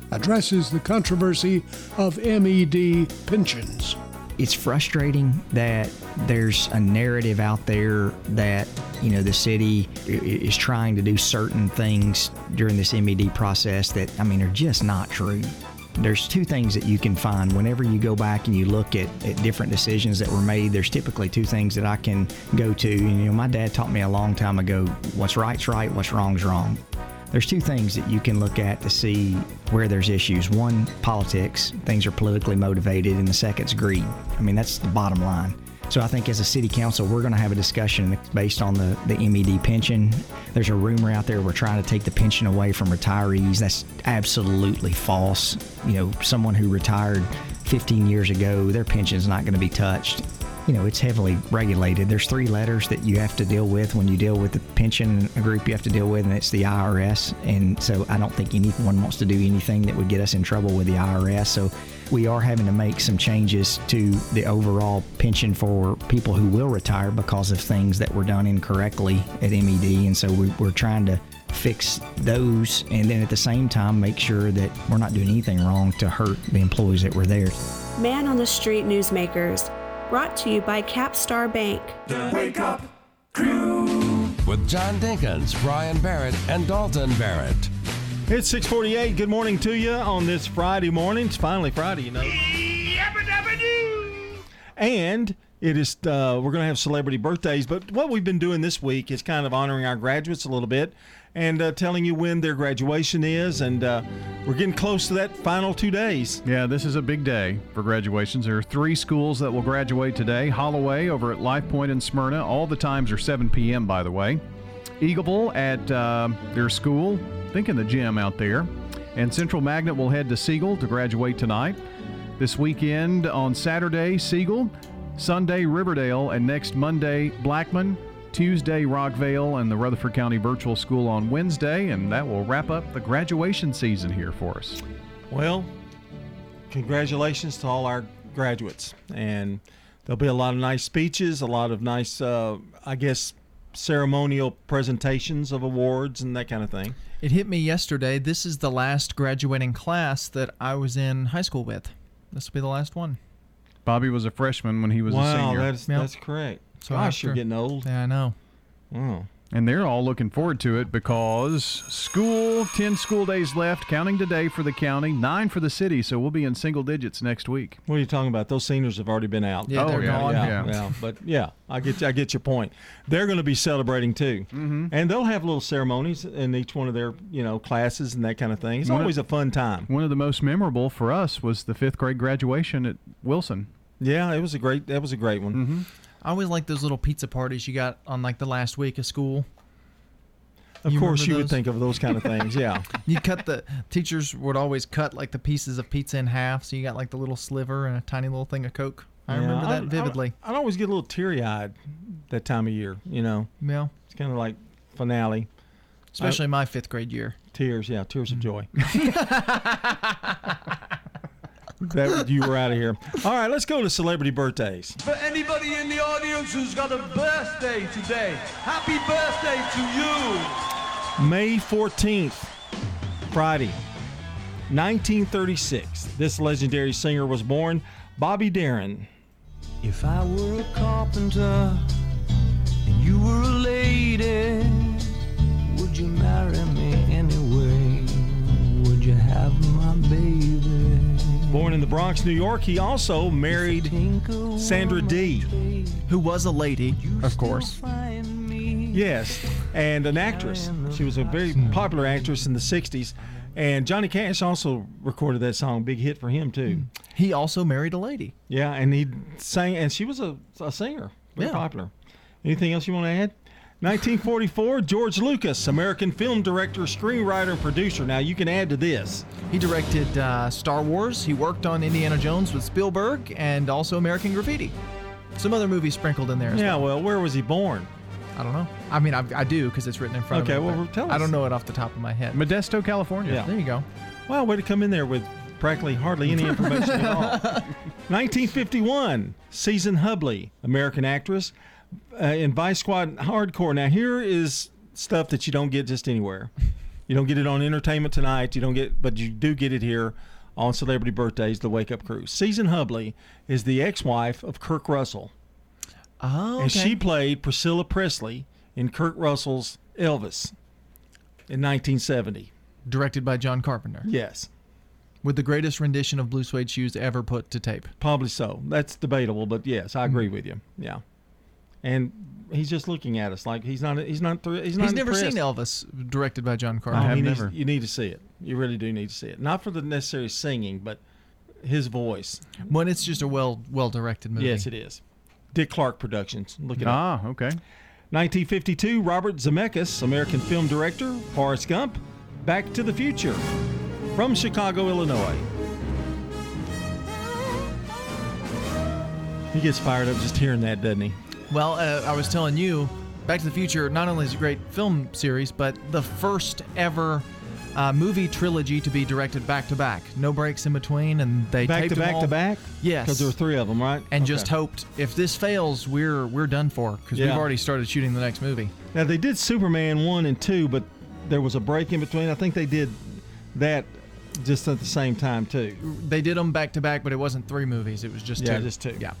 Speaker 11: addresses the controversy of MED pensions.
Speaker 46: It's frustrating that there's a narrative out there that you know the city is trying to do certain things during this MED process that I mean are just not true. There's two things that you can find whenever you go back and you look at, at different decisions that were made. There's typically two things that I can go to. You know, my dad taught me a long time ago what's right's right, what's wrong's wrong. There's two things that you can look at to see where there's issues. One, politics, things are politically motivated, and the second's greed. I mean, that's the bottom line. So I think as a city council, we're going to have a discussion based on the, the MED pension. There's a rumor out there we're trying to take the pension away from retirees. That's absolutely false. You know, someone who retired 15 years ago, their pension is not going to be touched you know, it's heavily regulated. There's three letters that you have to deal with when you deal with the pension group you have to deal with, and it's the IRS. And so I don't think anyone wants to do anything that would get us in trouble with the IRS. So we are having to make some changes to the overall pension for people who will retire because of things that were done incorrectly at MED. And so we, we're trying to fix those and then at the same time make sure that we're not doing anything wrong to hurt the employees that were there.
Speaker 14: Man on the Street Newsmakers brought to you by Capstar Bank.
Speaker 2: The Wake Up Crew with John Dinkins, Brian Barrett, and Dalton Barrett.
Speaker 3: It's 648. Good morning to you on this Friday morning. It's finally Friday, you know. And it is uh, we're going to have celebrity birthdays, but what we've been doing this week is kind of honoring our graduates a little bit and uh, telling you when their graduation is, and uh, we're getting close to that final two days.
Speaker 4: Yeah, this is a big day for graduations. There are three schools that will graduate today. Holloway over at Life Point in Smyrna. All the times are 7 p.m. By the way. Eagleville at uh, their school, I think in the gym out there, and Central Magnet will head to Siegel to graduate tonight. This weekend on Saturday, Siegel. Sunday, Riverdale, and next Monday, Blackman. Tuesday, Rockvale, and the Rutherford County Virtual School on Wednesday, and that will wrap up the graduation season here for us.
Speaker 3: Well, congratulations to all our graduates. And there'll be a lot of nice speeches, a lot of nice, uh, I guess, ceremonial presentations of awards and that kind of thing.
Speaker 5: It hit me yesterday. This is the last graduating class that I was in high school with. This will be the last one.
Speaker 4: Bobby was a freshman when he was
Speaker 3: wow,
Speaker 4: a senior.
Speaker 3: that's
Speaker 5: Yep.
Speaker 3: that's correct.
Speaker 5: So
Speaker 3: Gosh,
Speaker 5: after-
Speaker 3: you're getting old.
Speaker 5: Yeah, I know.
Speaker 3: Wow.
Speaker 4: And they're all looking forward to it because school, 10 school days left, counting today for the county, nine for the city, so we'll be in single digits next week.
Speaker 3: What are you talking about? Those seniors have already been out.
Speaker 4: Yeah, Oh, they're yeah, gone.
Speaker 3: Yeah,
Speaker 4: yeah.
Speaker 3: yeah. But yeah, I get I get your point. They're going to be celebrating too, mm-hmm. and they'll have little ceremonies in each one of their you know classes and that kind of thing. It's
Speaker 4: One of-
Speaker 3: always a fun time.
Speaker 4: One of the most memorable for us was the fifth grade graduation at Wilson.
Speaker 3: Yeah, it was a great that was a great one.
Speaker 4: Mm-hmm.
Speaker 5: I always like those little pizza parties you got on like the last week of school.
Speaker 3: Of
Speaker 5: You
Speaker 3: course, you would think of those kind of things. Yeah.
Speaker 5: You cut the teachers would always cut like the pieces of pizza in half, so you got like the little sliver and a tiny little thing of Coke. I
Speaker 3: Yeah,
Speaker 5: remember that
Speaker 3: I'd-
Speaker 5: vividly.
Speaker 3: I'd, I'd always get a little teary eyed that time of year. You know.
Speaker 5: Yeah.
Speaker 3: It's kind of like finale.
Speaker 5: Especially
Speaker 3: I-
Speaker 5: my fifth grade year.
Speaker 3: Tears, yeah, tears of mm-hmm. joy. that you were out of here. All right, let's go to celebrity birthdays.
Speaker 47: For anybody in the audience who's got a birthday today, happy birthday to you.
Speaker 3: May 14th, Friday, 1936. This legendary singer was born, Bobby Darin.
Speaker 48: If I were a carpenter and you were a lady, would you marry me anyway? Would you have my baby?
Speaker 3: Born in the Bronx, New York, he also married Sandra Dee.
Speaker 5: Who was a lady, of course.
Speaker 3: Yes, and an actress. She was a very popular actress in the 60s. And Johnny Cash also recorded that song, big hit for him too.
Speaker 5: He also married a lady.
Speaker 3: Yeah, and he sang, and she was a, a singer, very
Speaker 5: Yeah.
Speaker 3: popular. Anything else you want to add? 1944, George Lucas, American film director, screenwriter, and producer. Now you can add to this.
Speaker 5: He directed uh, Star Wars. He worked on Indiana Jones with Spielberg and also American Graffiti. Some other movies sprinkled in there. As
Speaker 3: Yeah,
Speaker 5: well.
Speaker 3: well, where was he born?
Speaker 5: I don't know. I mean, I, I do because it's written in front
Speaker 3: Okay,
Speaker 5: of me.
Speaker 3: Okay,
Speaker 5: well,
Speaker 3: tell us.
Speaker 5: I don't know it off the top of my head.
Speaker 21: Modesto, California.
Speaker 3: Yeah.
Speaker 5: There you go.
Speaker 3: Well, way to come in there with practically hardly any information at all. 1951, Season Hubley, American actress, uh, in Vice Squad Hardcore. Now, here is stuff that you don't get just anywhere. You don't get it on Entertainment Tonight. You don't get, but you do get it here on Celebrity Birthdays, the Wake Up Crew. Season Hubley is the ex-wife of Kurt Russell,
Speaker 5: Oh, okay.
Speaker 3: and she played Priscilla Presley in Kurt Russell's Elvis in 1970.
Speaker 5: Directed by John Carpenter.
Speaker 3: Yes.
Speaker 5: With the greatest rendition of Blue Suede Shoes ever put to tape.
Speaker 3: Probably so. That's debatable, but yes, I agree with you. Yeah, and he's just looking at us like he's not. He's not. He's not.
Speaker 5: He's never seen. Elvis directed by John
Speaker 3: Oh,
Speaker 5: Carpenter.
Speaker 3: you, need, you need to see it. You really do need to see it. Not for the necessary singing, but his voice.
Speaker 5: When it's just a well well directed movie.
Speaker 3: Yes, it is. Dick Clark Productions. Look it up.
Speaker 21: Ah, okay.
Speaker 3: 1952, Robert Zemeckis, American film director, Forrest Gump, Back to the Future, from Chicago, Illinois. He gets fired up just hearing that, doesn't he?
Speaker 5: Well, uh, I was telling you, Back to the Future not only is a great film series, but the first ever uh, movie trilogy to be directed back to back, no breaks in between, and they
Speaker 3: Back
Speaker 5: taped
Speaker 3: to
Speaker 5: them
Speaker 3: back
Speaker 5: all-
Speaker 3: to back?
Speaker 5: Yes,
Speaker 3: Because there were three of them, right?
Speaker 5: and
Speaker 3: Okay.
Speaker 5: just hoped if this fails, we're we're done for because
Speaker 3: Yeah.
Speaker 5: we've already started shooting the next movie.
Speaker 3: Now they did Superman one and two, but there was a break in between. I think they did that just at the same time too.
Speaker 5: They did them back to back, but it wasn't three movies; it was just
Speaker 3: Yeah,
Speaker 5: two.
Speaker 3: just two.
Speaker 5: Yeah.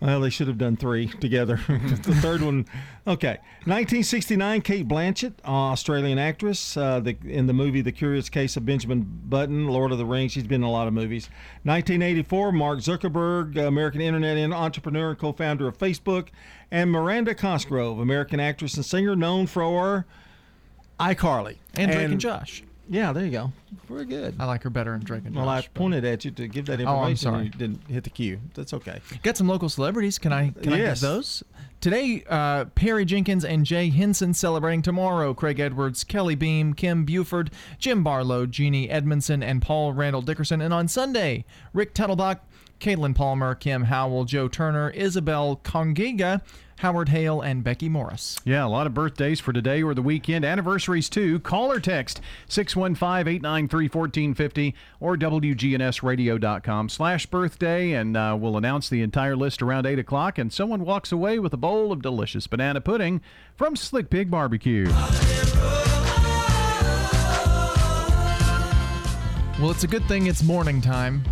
Speaker 3: Well, they should have done three together. the third one, okay. 1969, Cate Blanchett, Australian actress, uh, the, in the movie The Curious Case of Benjamin Button, Lord of the Rings. She's been in a lot of movies. 1984, Mark Zuckerberg, American internet entrepreneur and co-founder of Facebook, and Miranda Cosgrove, American actress and singer known for iCarly
Speaker 5: And Drake and Josh.
Speaker 3: Yeah, there you go. We're good.
Speaker 5: I like her better in Drake and Josh.
Speaker 3: Well, I pointed at you to give that information.
Speaker 5: Oh, I'm sorry.
Speaker 3: you didn't hit the cue. That's okay.
Speaker 5: Got some local celebrities. Can I can I
Speaker 3: Yes.
Speaker 5: those? Today, uh, Perry Jenkins and Jay Henson celebrating tomorrow. Craig Edwards, Kelly Beam, Kim Buford, Jim Barlow, Jeannie Edmondson, and Paul Randall Dickerson. And on Sunday, Rick Tuttlebach, Caitlin Palmer, Kim Howell, Joe Turner, Isabel Congiga, Howard Hale, and Becky Morris.
Speaker 21: Yeah, a lot of birthdays for today or the weekend. Anniversaries too. Call or text 615-893-1450 or WGNSradio.com slash birthday and uh, we'll announce the entire list around 8 o'clock and someone walks away with a bowl of delicious banana pudding from Slick Pig Barbecue.
Speaker 5: Well, it's a good thing it's morning time.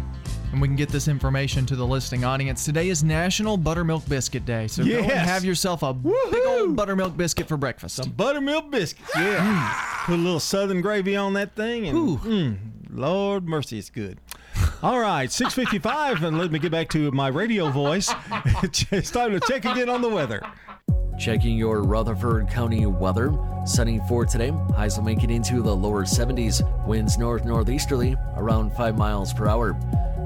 Speaker 5: And we can get this information to the listening audience. Today is National Buttermilk Biscuit Day. So go and have yourself a big old buttermilk biscuit for breakfast.
Speaker 3: Some buttermilk biscuits. Yeah. Put a little southern gravy on that thing, and mm, Lord mercy, it's good. All right, 6:55, and let me get back to my radio voice. it's time to check again on the weather.
Speaker 6: Checking your Rutherford County weather. Sunny for today. Highs will make it into the lower 70s. Winds north northeasterly around 5 miles per hour.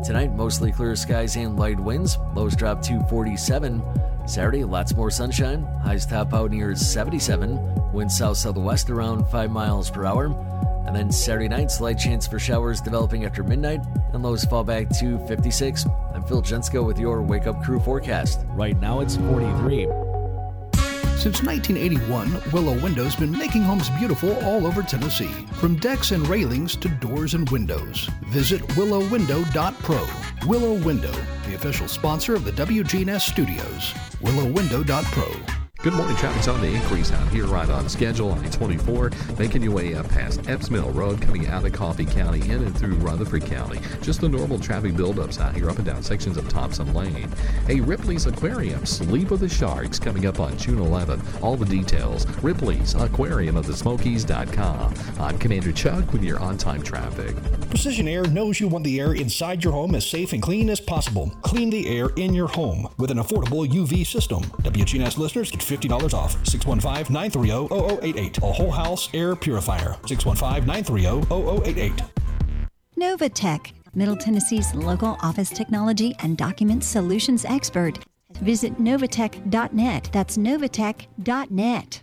Speaker 6: Tonight, mostly clear skies and light winds. Lows drop to 47. Saturday, lots more sunshine. Highs top out near 77. Winds south southwest around 5 miles per hour. And then Saturday night, slight chance for showers developing after midnight, and lows fall back to 56. I'm Phil Jensko with your Wake Up Crew forecast. Right now, it's 43.
Speaker 7: Since 1981, Willow Window's been making homes beautiful all over Tennessee, from decks and railings to doors and windows. Visit willowwindow.pro. Willow Window, the official sponsor of the WGNS studios. willowwindow.pro.
Speaker 33: Good morning. Traffic's on the increase out here, right on schedule. I 24, making your way up past Epps Mill Road, coming out of Coffee County, in and through Rutherford County. Just the normal traffic buildups out here, up and down sections of Thompson Lane. Hey, Ripley's Aquarium, Sleep of the Sharks, coming up on June 11. All the details, Ripley's Aquarium of the Smokies.com. I'm Commander Chuck with your on time traffic.
Speaker 10: Precision Air knows you want the air inside your home as safe and clean as possible. Clean the air in your home with an affordable UV system. WGNS listeners get $50 off. 615 930 0088. A whole house air purifier. 615 930 0088.
Speaker 49: Novatech, Middle Tennessee's local office technology and document solutions expert. Visit novatech.net. That's novatech.net.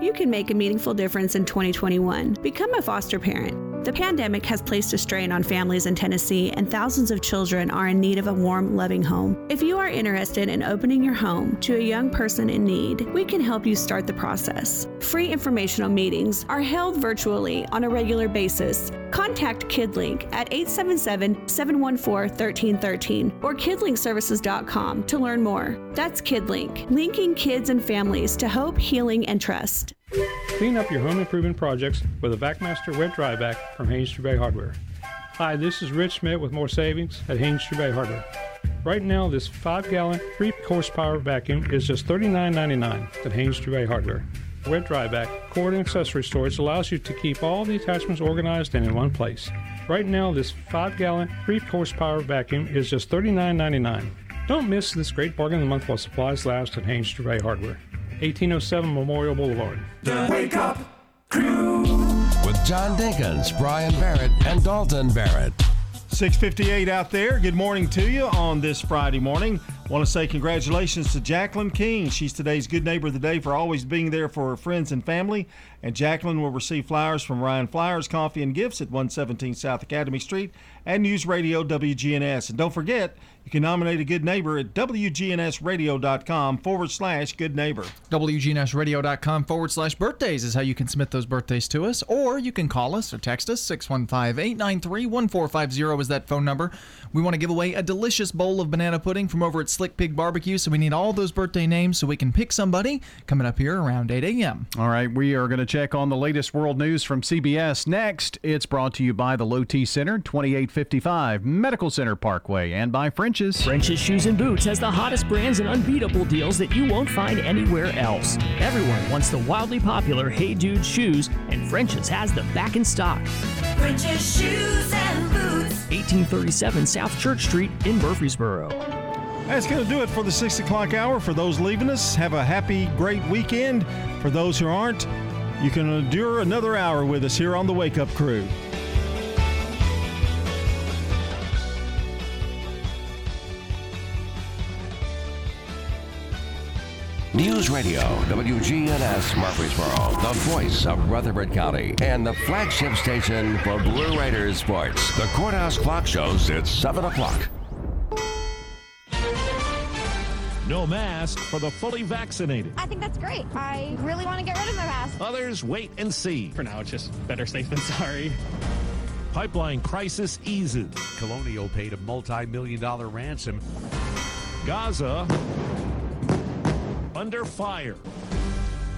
Speaker 14: You can make a meaningful difference in 2021. Become a foster parent. The pandemic has placed a strain on families in Tennessee, and thousands of children are in need of a warm, loving home. If you are interested in opening your home to a young person in need, we can help you start the process. Free informational meetings are held virtually on a regular basis. Contact KidLink at 877 714 1313 or kidlinkservices.com to learn more. That's KidLink, linking kids and families to hope, healing, and trust.
Speaker 50: Clean up your home improvement projects with a VacMaster wet dry vac from Haynes Bay Hardware. Hi, this is Rich Schmidt with more savings at Haynes Bay Hardware. Right now, this 5 gallon 3 horsepower vacuum is just $39.99 at Haynes Bay Hardware. Wet dry vac, cord and accessory storage allows you to keep all the attachments organized and in one place. Right now, this 5 gallon 3 horsepower vacuum is just $39.99. Don't miss this great bargain of the month while supplies last at Haynes Bay Hardware. 1807 Memorial Boulevard.
Speaker 2: The Wake Up Crew with John Dinkins, Brian Barrett, and Dalton Barrett.
Speaker 3: 658 out there. Good morning to you on this Friday morning. Want to say congratulations to Jacqueline King. She's today's Good Neighbor of the Day for always being there for her friends and family. And Jacqueline will receive flowers from Ryan Flowers, Coffee and Gifts at 117 South Academy Street and News Radio WGNS. And don't forget, you can nominate a good neighbor at WGNSradio.com forward slash good neighbor.
Speaker 5: WGNSradio.com forward slash birthdays is how you can submit those birthdays to us, or you can call us or text us. 615 893 1450 is that phone number. We want to give away a delicious bowl of banana pudding from over at Slick Pig Barbecue, so we need all those birthday names so we can pick somebody coming up here around 8 a.m.
Speaker 4: All right, we are going to check on the latest world news from CBS. Next, it's brought to you by the Low T Center, 2855 Medical Center Parkway, and by French's.
Speaker 51: French's Shoes and Boots has the hottest brands and unbeatable deals that you won't find anywhere else. Everyone wants the wildly popular Hey Dude shoes, and French's has them back in stock.
Speaker 27: French's Shoes and Boots.
Speaker 51: 1837 South Church Street in Murfreesboro.
Speaker 3: That's going to do it for the 6 o'clock hour. For those leaving us, have a happy, great weekend. For those who aren't, you can endure another hour with us here on the Wake Up Crew.
Speaker 2: News Radio, WGNS Murfreesboro, the voice of Rutherford County, and the flagship station for Blue Raiders sports. The Courthouse Clock shows it's 7 o'clock.
Speaker 45: No mask for the fully vaccinated.
Speaker 52: I think that's great. I really want to get rid of my mask.
Speaker 45: Others wait and see.
Speaker 53: For now, it's just better safe than sorry.
Speaker 45: Pipeline crisis eases.
Speaker 54: Colonial paid a multi million dollar ransom.
Speaker 45: Gaza under fire.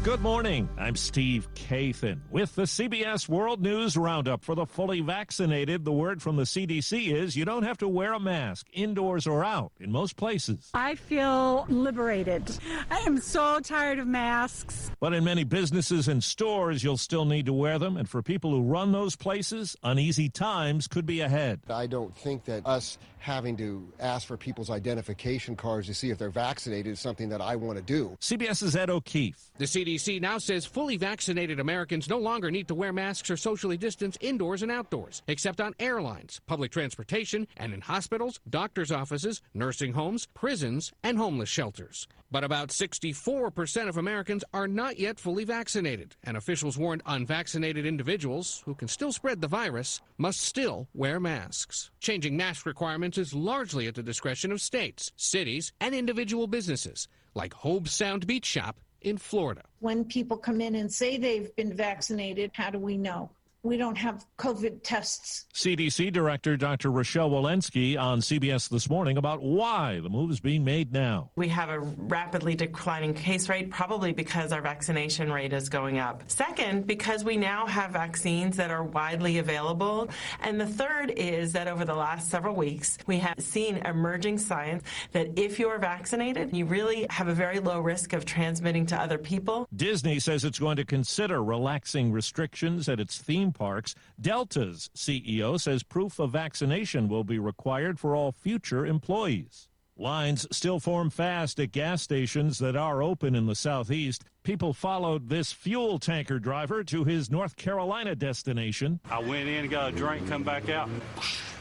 Speaker 45: Good morning. I'm Steve Kathan with the CBS World News Roundup. For the fully vaccinated, the word from the CDC is you don't have to wear a mask indoors or out in most places.
Speaker 55: I feel liberated. I am so tired of masks.
Speaker 45: But in many businesses and stores, you'll still need to wear them. And for people who run those places, uneasy times could be ahead.
Speaker 56: I don't think that us having to ask for people's identification cards to see if they're vaccinated is something that I want to do.
Speaker 45: CBS's Ed O'Keefe.
Speaker 50: The CDC now says fully vaccinated Americans no longer need to wear masks or socially distance indoors and outdoors, except on airlines, public transportation, and in hospitals, doctors' offices, nursing homes, prisons, and homeless shelters. But about 64% of Americans are not yet fully vaccinated, and officials warned unvaccinated individuals who can still spread the virus must still wear masks. Changing mask requirements is largely at the discretion of states, cities, and individual businesses, like Hobe Sound Beach Shop in Florida.
Speaker 57: When people come in and say they've been vaccinated, how do we know? We don't have COVID tests.
Speaker 45: CDC Director Dr. Rochelle Walensky on CBS This Morning about why the move is being made now.
Speaker 42: We have a rapidly declining case rate, probably because our vaccination rate is going up. Second, because we now have vaccines that are widely available. And the third is that over the last several weeks, we have seen emerging science that if you're vaccinated, you really have a very low risk of transmitting to other people.
Speaker 45: Disney says it's going to consider relaxing restrictions at its theme parks. Delta's CEO says proof of vaccination will be required for all future employees. Lines still form fast at gas stations that are open in the southeast. People followed this fuel tanker driver to his North Carolina destination.
Speaker 58: I went in, got a drink, come back out.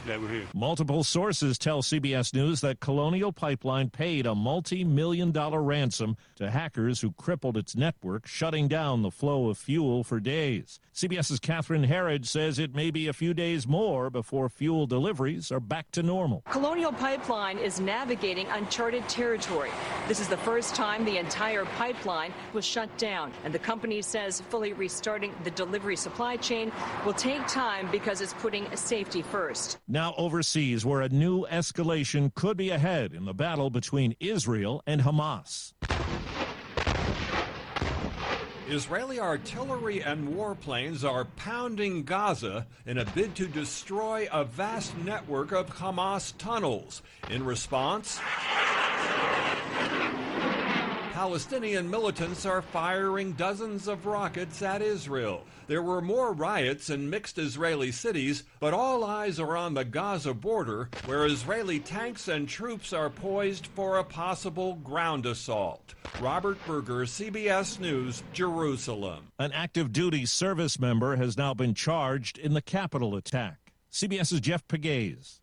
Speaker 58: They were here.
Speaker 45: Multiple sources tell CBS News that Colonial Pipeline paid a multi million dollar ransom to hackers who crippled its network, shutting down the flow of fuel for days. CBS's Catherine Herridge says it may be a few days more before fuel deliveries are back to normal.
Speaker 59: Colonial Pipeline is navigating uncharted territory. This is the first time the entire pipeline was shut down, and the company says fully restarting the delivery supply chain will take time because it's putting safety first.
Speaker 45: Now overseas, where a new escalation could be ahead in the battle between Israel and Hamas.
Speaker 60: Israeli artillery and warplanes are pounding Gaza in a bid to destroy a vast network of Hamas tunnels. In response, Palestinian militants are firing dozens of rockets at Israel. There were more riots in mixed Israeli cities, but all eyes are on the Gaza border, where Israeli tanks and troops are poised for a possible ground assault. Robert Berger, CBS News, Jerusalem.
Speaker 45: An active duty service member has now been charged in the Capitol attack. CBS's Jeff Pegues.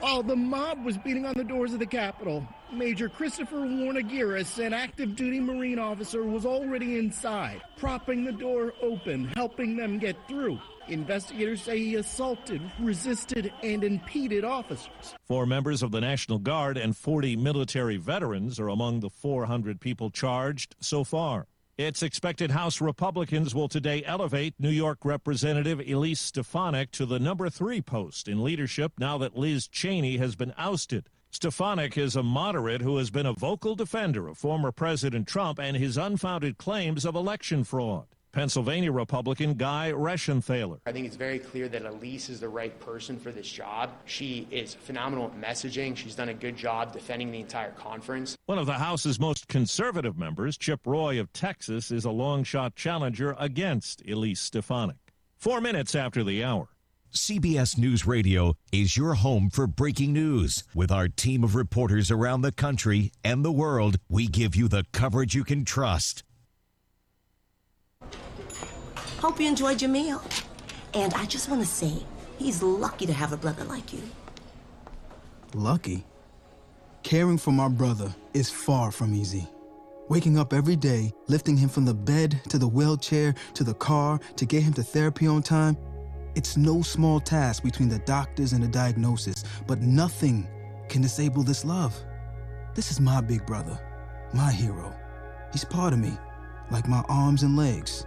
Speaker 61: While oh, the mob was beating on the doors of the Capitol, Major Christopher Warnagiris, an active duty Marine officer, was already inside, propping the door open, helping them get through. Investigators say he assaulted, resisted, and impeded officers.
Speaker 45: Four members of the National Guard and 40 military veterans are among the 400 people charged so far. It's expected House Republicans will today elevate New York Representative Elise Stefanik to the number three post in leadership now that Liz Cheney has been ousted. Stefanik is a moderate who has been a vocal defender of former President Trump and his unfounded claims of election fraud. Pennsylvania Republican Guy Reschenthaler.
Speaker 62: I think it's very clear that Elise is the right person for this job. She is phenomenal at messaging. She's done a good job defending the entire conference.
Speaker 45: One of the House's most conservative members, Chip Roy of Texas, is a long shot challenger against Elise Stefanik. Four minutes after the hour.
Speaker 63: CBS News Radio is your home for breaking news. With our team of reporters around the country and the world, we give you the coverage you can trust.
Speaker 64: Hope you enjoyed your meal. And I just want to say, he's lucky to have a brother like you.
Speaker 13: Lucky? Caring for my brother is far from easy. Waking up every day, lifting him from the bed to the wheelchair to the car to get him to therapy on time, it's no small task between the doctors and the diagnosis, but nothing can disable this love. This is my big brother, my hero. He's part of me, like my arms and legs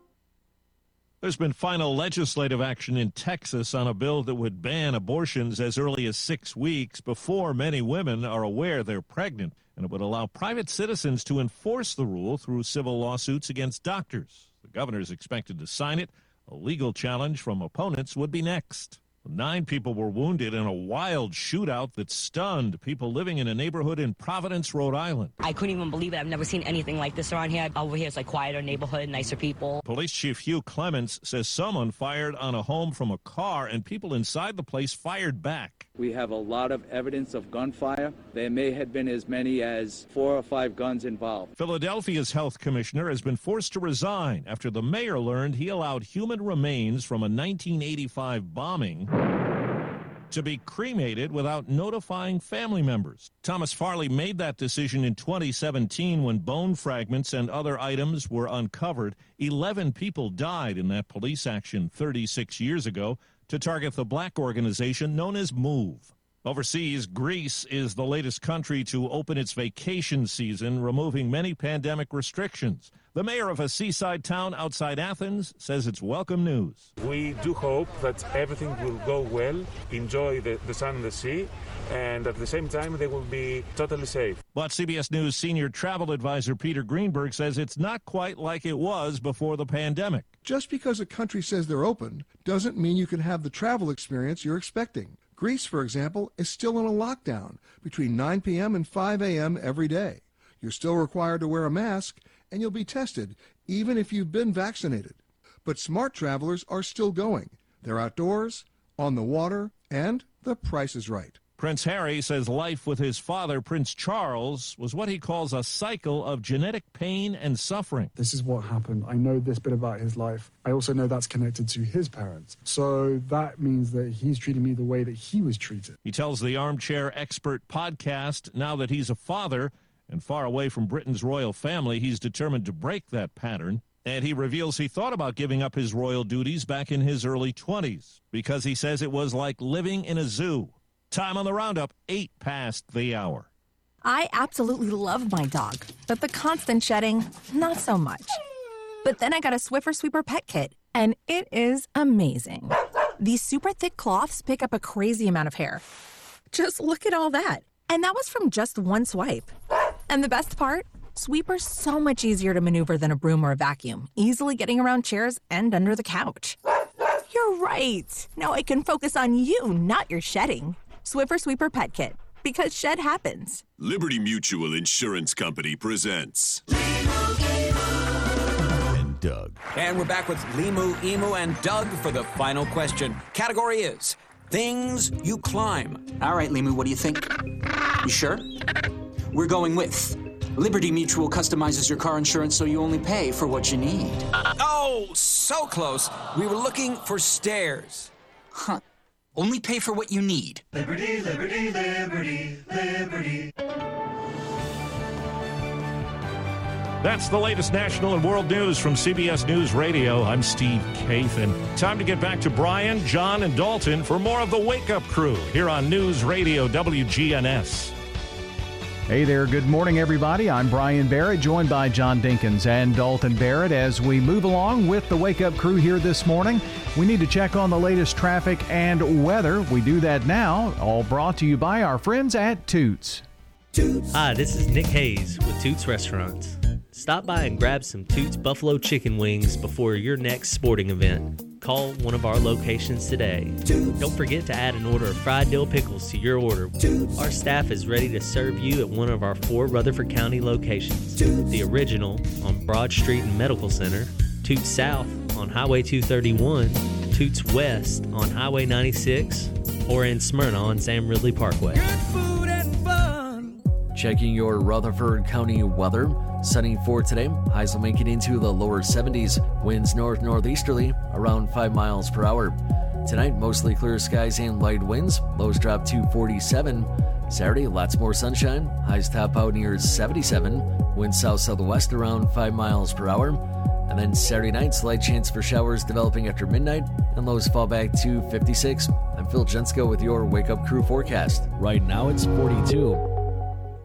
Speaker 45: There's been final legislative action in Texas on a bill that would ban abortions as early as six weeks before many women are aware they're pregnant, and it would allow private citizens to enforce the rule through civil lawsuits against doctors. The governor is expected to sign it. A legal challenge from opponents would be next. Nine people were wounded in a wild shootout that stunned people living in a neighborhood in Providence, Rhode Island.
Speaker 65: I couldn't even believe it. I've never seen anything like this around here. Over here, it's like quieter neighborhood, nicer people.
Speaker 45: Police Chief Hugh Clements says someone fired on a home from a car and people inside the place fired back.
Speaker 66: We have a lot of evidence of gunfire. There may have been as many as four or five guns involved.
Speaker 45: Philadelphia's health commissioner has been forced to resign after the mayor learned he allowed human remains from a 1985 bombing to be cremated without notifying family members. Thomas Farley made that decision in 2017 when bone fragments and other items were uncovered. 11 people died in that police action 36 years ago to target the black organization known as MOVE. Overseas, Greece is the latest country to open its vacation season, removing many pandemic restrictions. The mayor of a seaside town outside Athens says it's welcome news.
Speaker 67: We do hope that everything will go well, enjoy the, the sun and the sea, and at the same time, they will be totally safe.
Speaker 45: But CBS News senior travel advisor Peter Greenberg says it's not quite like it was before the pandemic.
Speaker 68: Just because a country says they're open doesn't mean you can have the travel experience you're expecting. Greece, for example, is still in a lockdown between 9 p.m. and 5 a.m. every day. You're still required to wear a mask, and you'll be tested even if you've been vaccinated. But smart travelers are still going. They're outdoors, on the water, and the price is right.
Speaker 45: Prince Harry says life with his father, Prince Charles, was what he calls a cycle of genetic pain and suffering.
Speaker 69: This is what happened. I know this bit about his life. I also know that's connected to his parents. So that means that he's treating me the way that he was treated.
Speaker 45: He tells the Armchair Expert podcast now that he's a father and far away from Britain's royal family, he's determined to break that pattern. And he reveals he thought about giving up his royal duties back in his early 20s because he says it was like living in a zoo. Time on the roundup, eight past the hour.
Speaker 70: I absolutely love my dog, but the constant shedding, not so much. But then I got a Swiffer Sweeper Pet Kit, and it is amazing. These super thick cloths pick up a crazy amount of hair. Just look at all that. And that was from just one swipe. And the best part? Sweeper's so much easier to maneuver than a broom or a vacuum, easily getting around chairs and under the couch. You're right. Now I can focus on you, not your shedding. Swiffer Sweeper Pet Kit, because shed happens.
Speaker 71: Liberty Mutual Insurance Company presents.
Speaker 72: And Doug.
Speaker 73: And we're back with Limu, Emu, and Doug for the final question. Category is things you climb.
Speaker 74: All right, Limu, what do you think? You sure? We're going with Liberty Mutual customizes your car insurance so you only pay for what you need.
Speaker 73: Oh, so close. We were looking for stairs.
Speaker 74: Huh. Only pay for what you need.
Speaker 75: Liberty, liberty, liberty, liberty.
Speaker 45: That's the latest national and world news from CBS News Radio. I'm Steve Kathan. Time to get back to Brian, John, and Dalton for more of the Wake Up Crew here on News Radio WGNS.
Speaker 4: Hey there, good morning, everybody. I'm Brian Barrett, joined by John Dinkins and Dalton Barrett. As we move along with the Wake Up crew here this morning, we need to check on the latest traffic and weather. We do that now, all brought to you by our friends at Toots.
Speaker 20: Toots. Hi, this is Nick Hayes with Toots Restaurants. Stop by and grab some Toots Buffalo chicken wings before your next sporting event. Call one of our locations today. Don't forget to add an order of fried dill pickles to your order. Our staff is ready to serve you at one of our four Rutherford County locations. The original on Broad Street and Medical Center, Toots South on Highway 231, Toots West on Highway 96, or in Smyrna on Sam Ridley Parkway.
Speaker 6: Checking your Rutherford County weather. Sunny for today. Highs will make it into the lower 70s. Winds north northeasterly around 5 miles per hour. Tonight, mostly clear skies and light winds. Lows drop to 47. Saturday, lots more sunshine. Highs top out near 77. Winds south southwest around 5 miles per hour. And then Saturday night, slight chance for showers developing after midnight, and lows fall back to 56. I'm Phil Jensko with your Wake Up Crew forecast. Right now it's 42.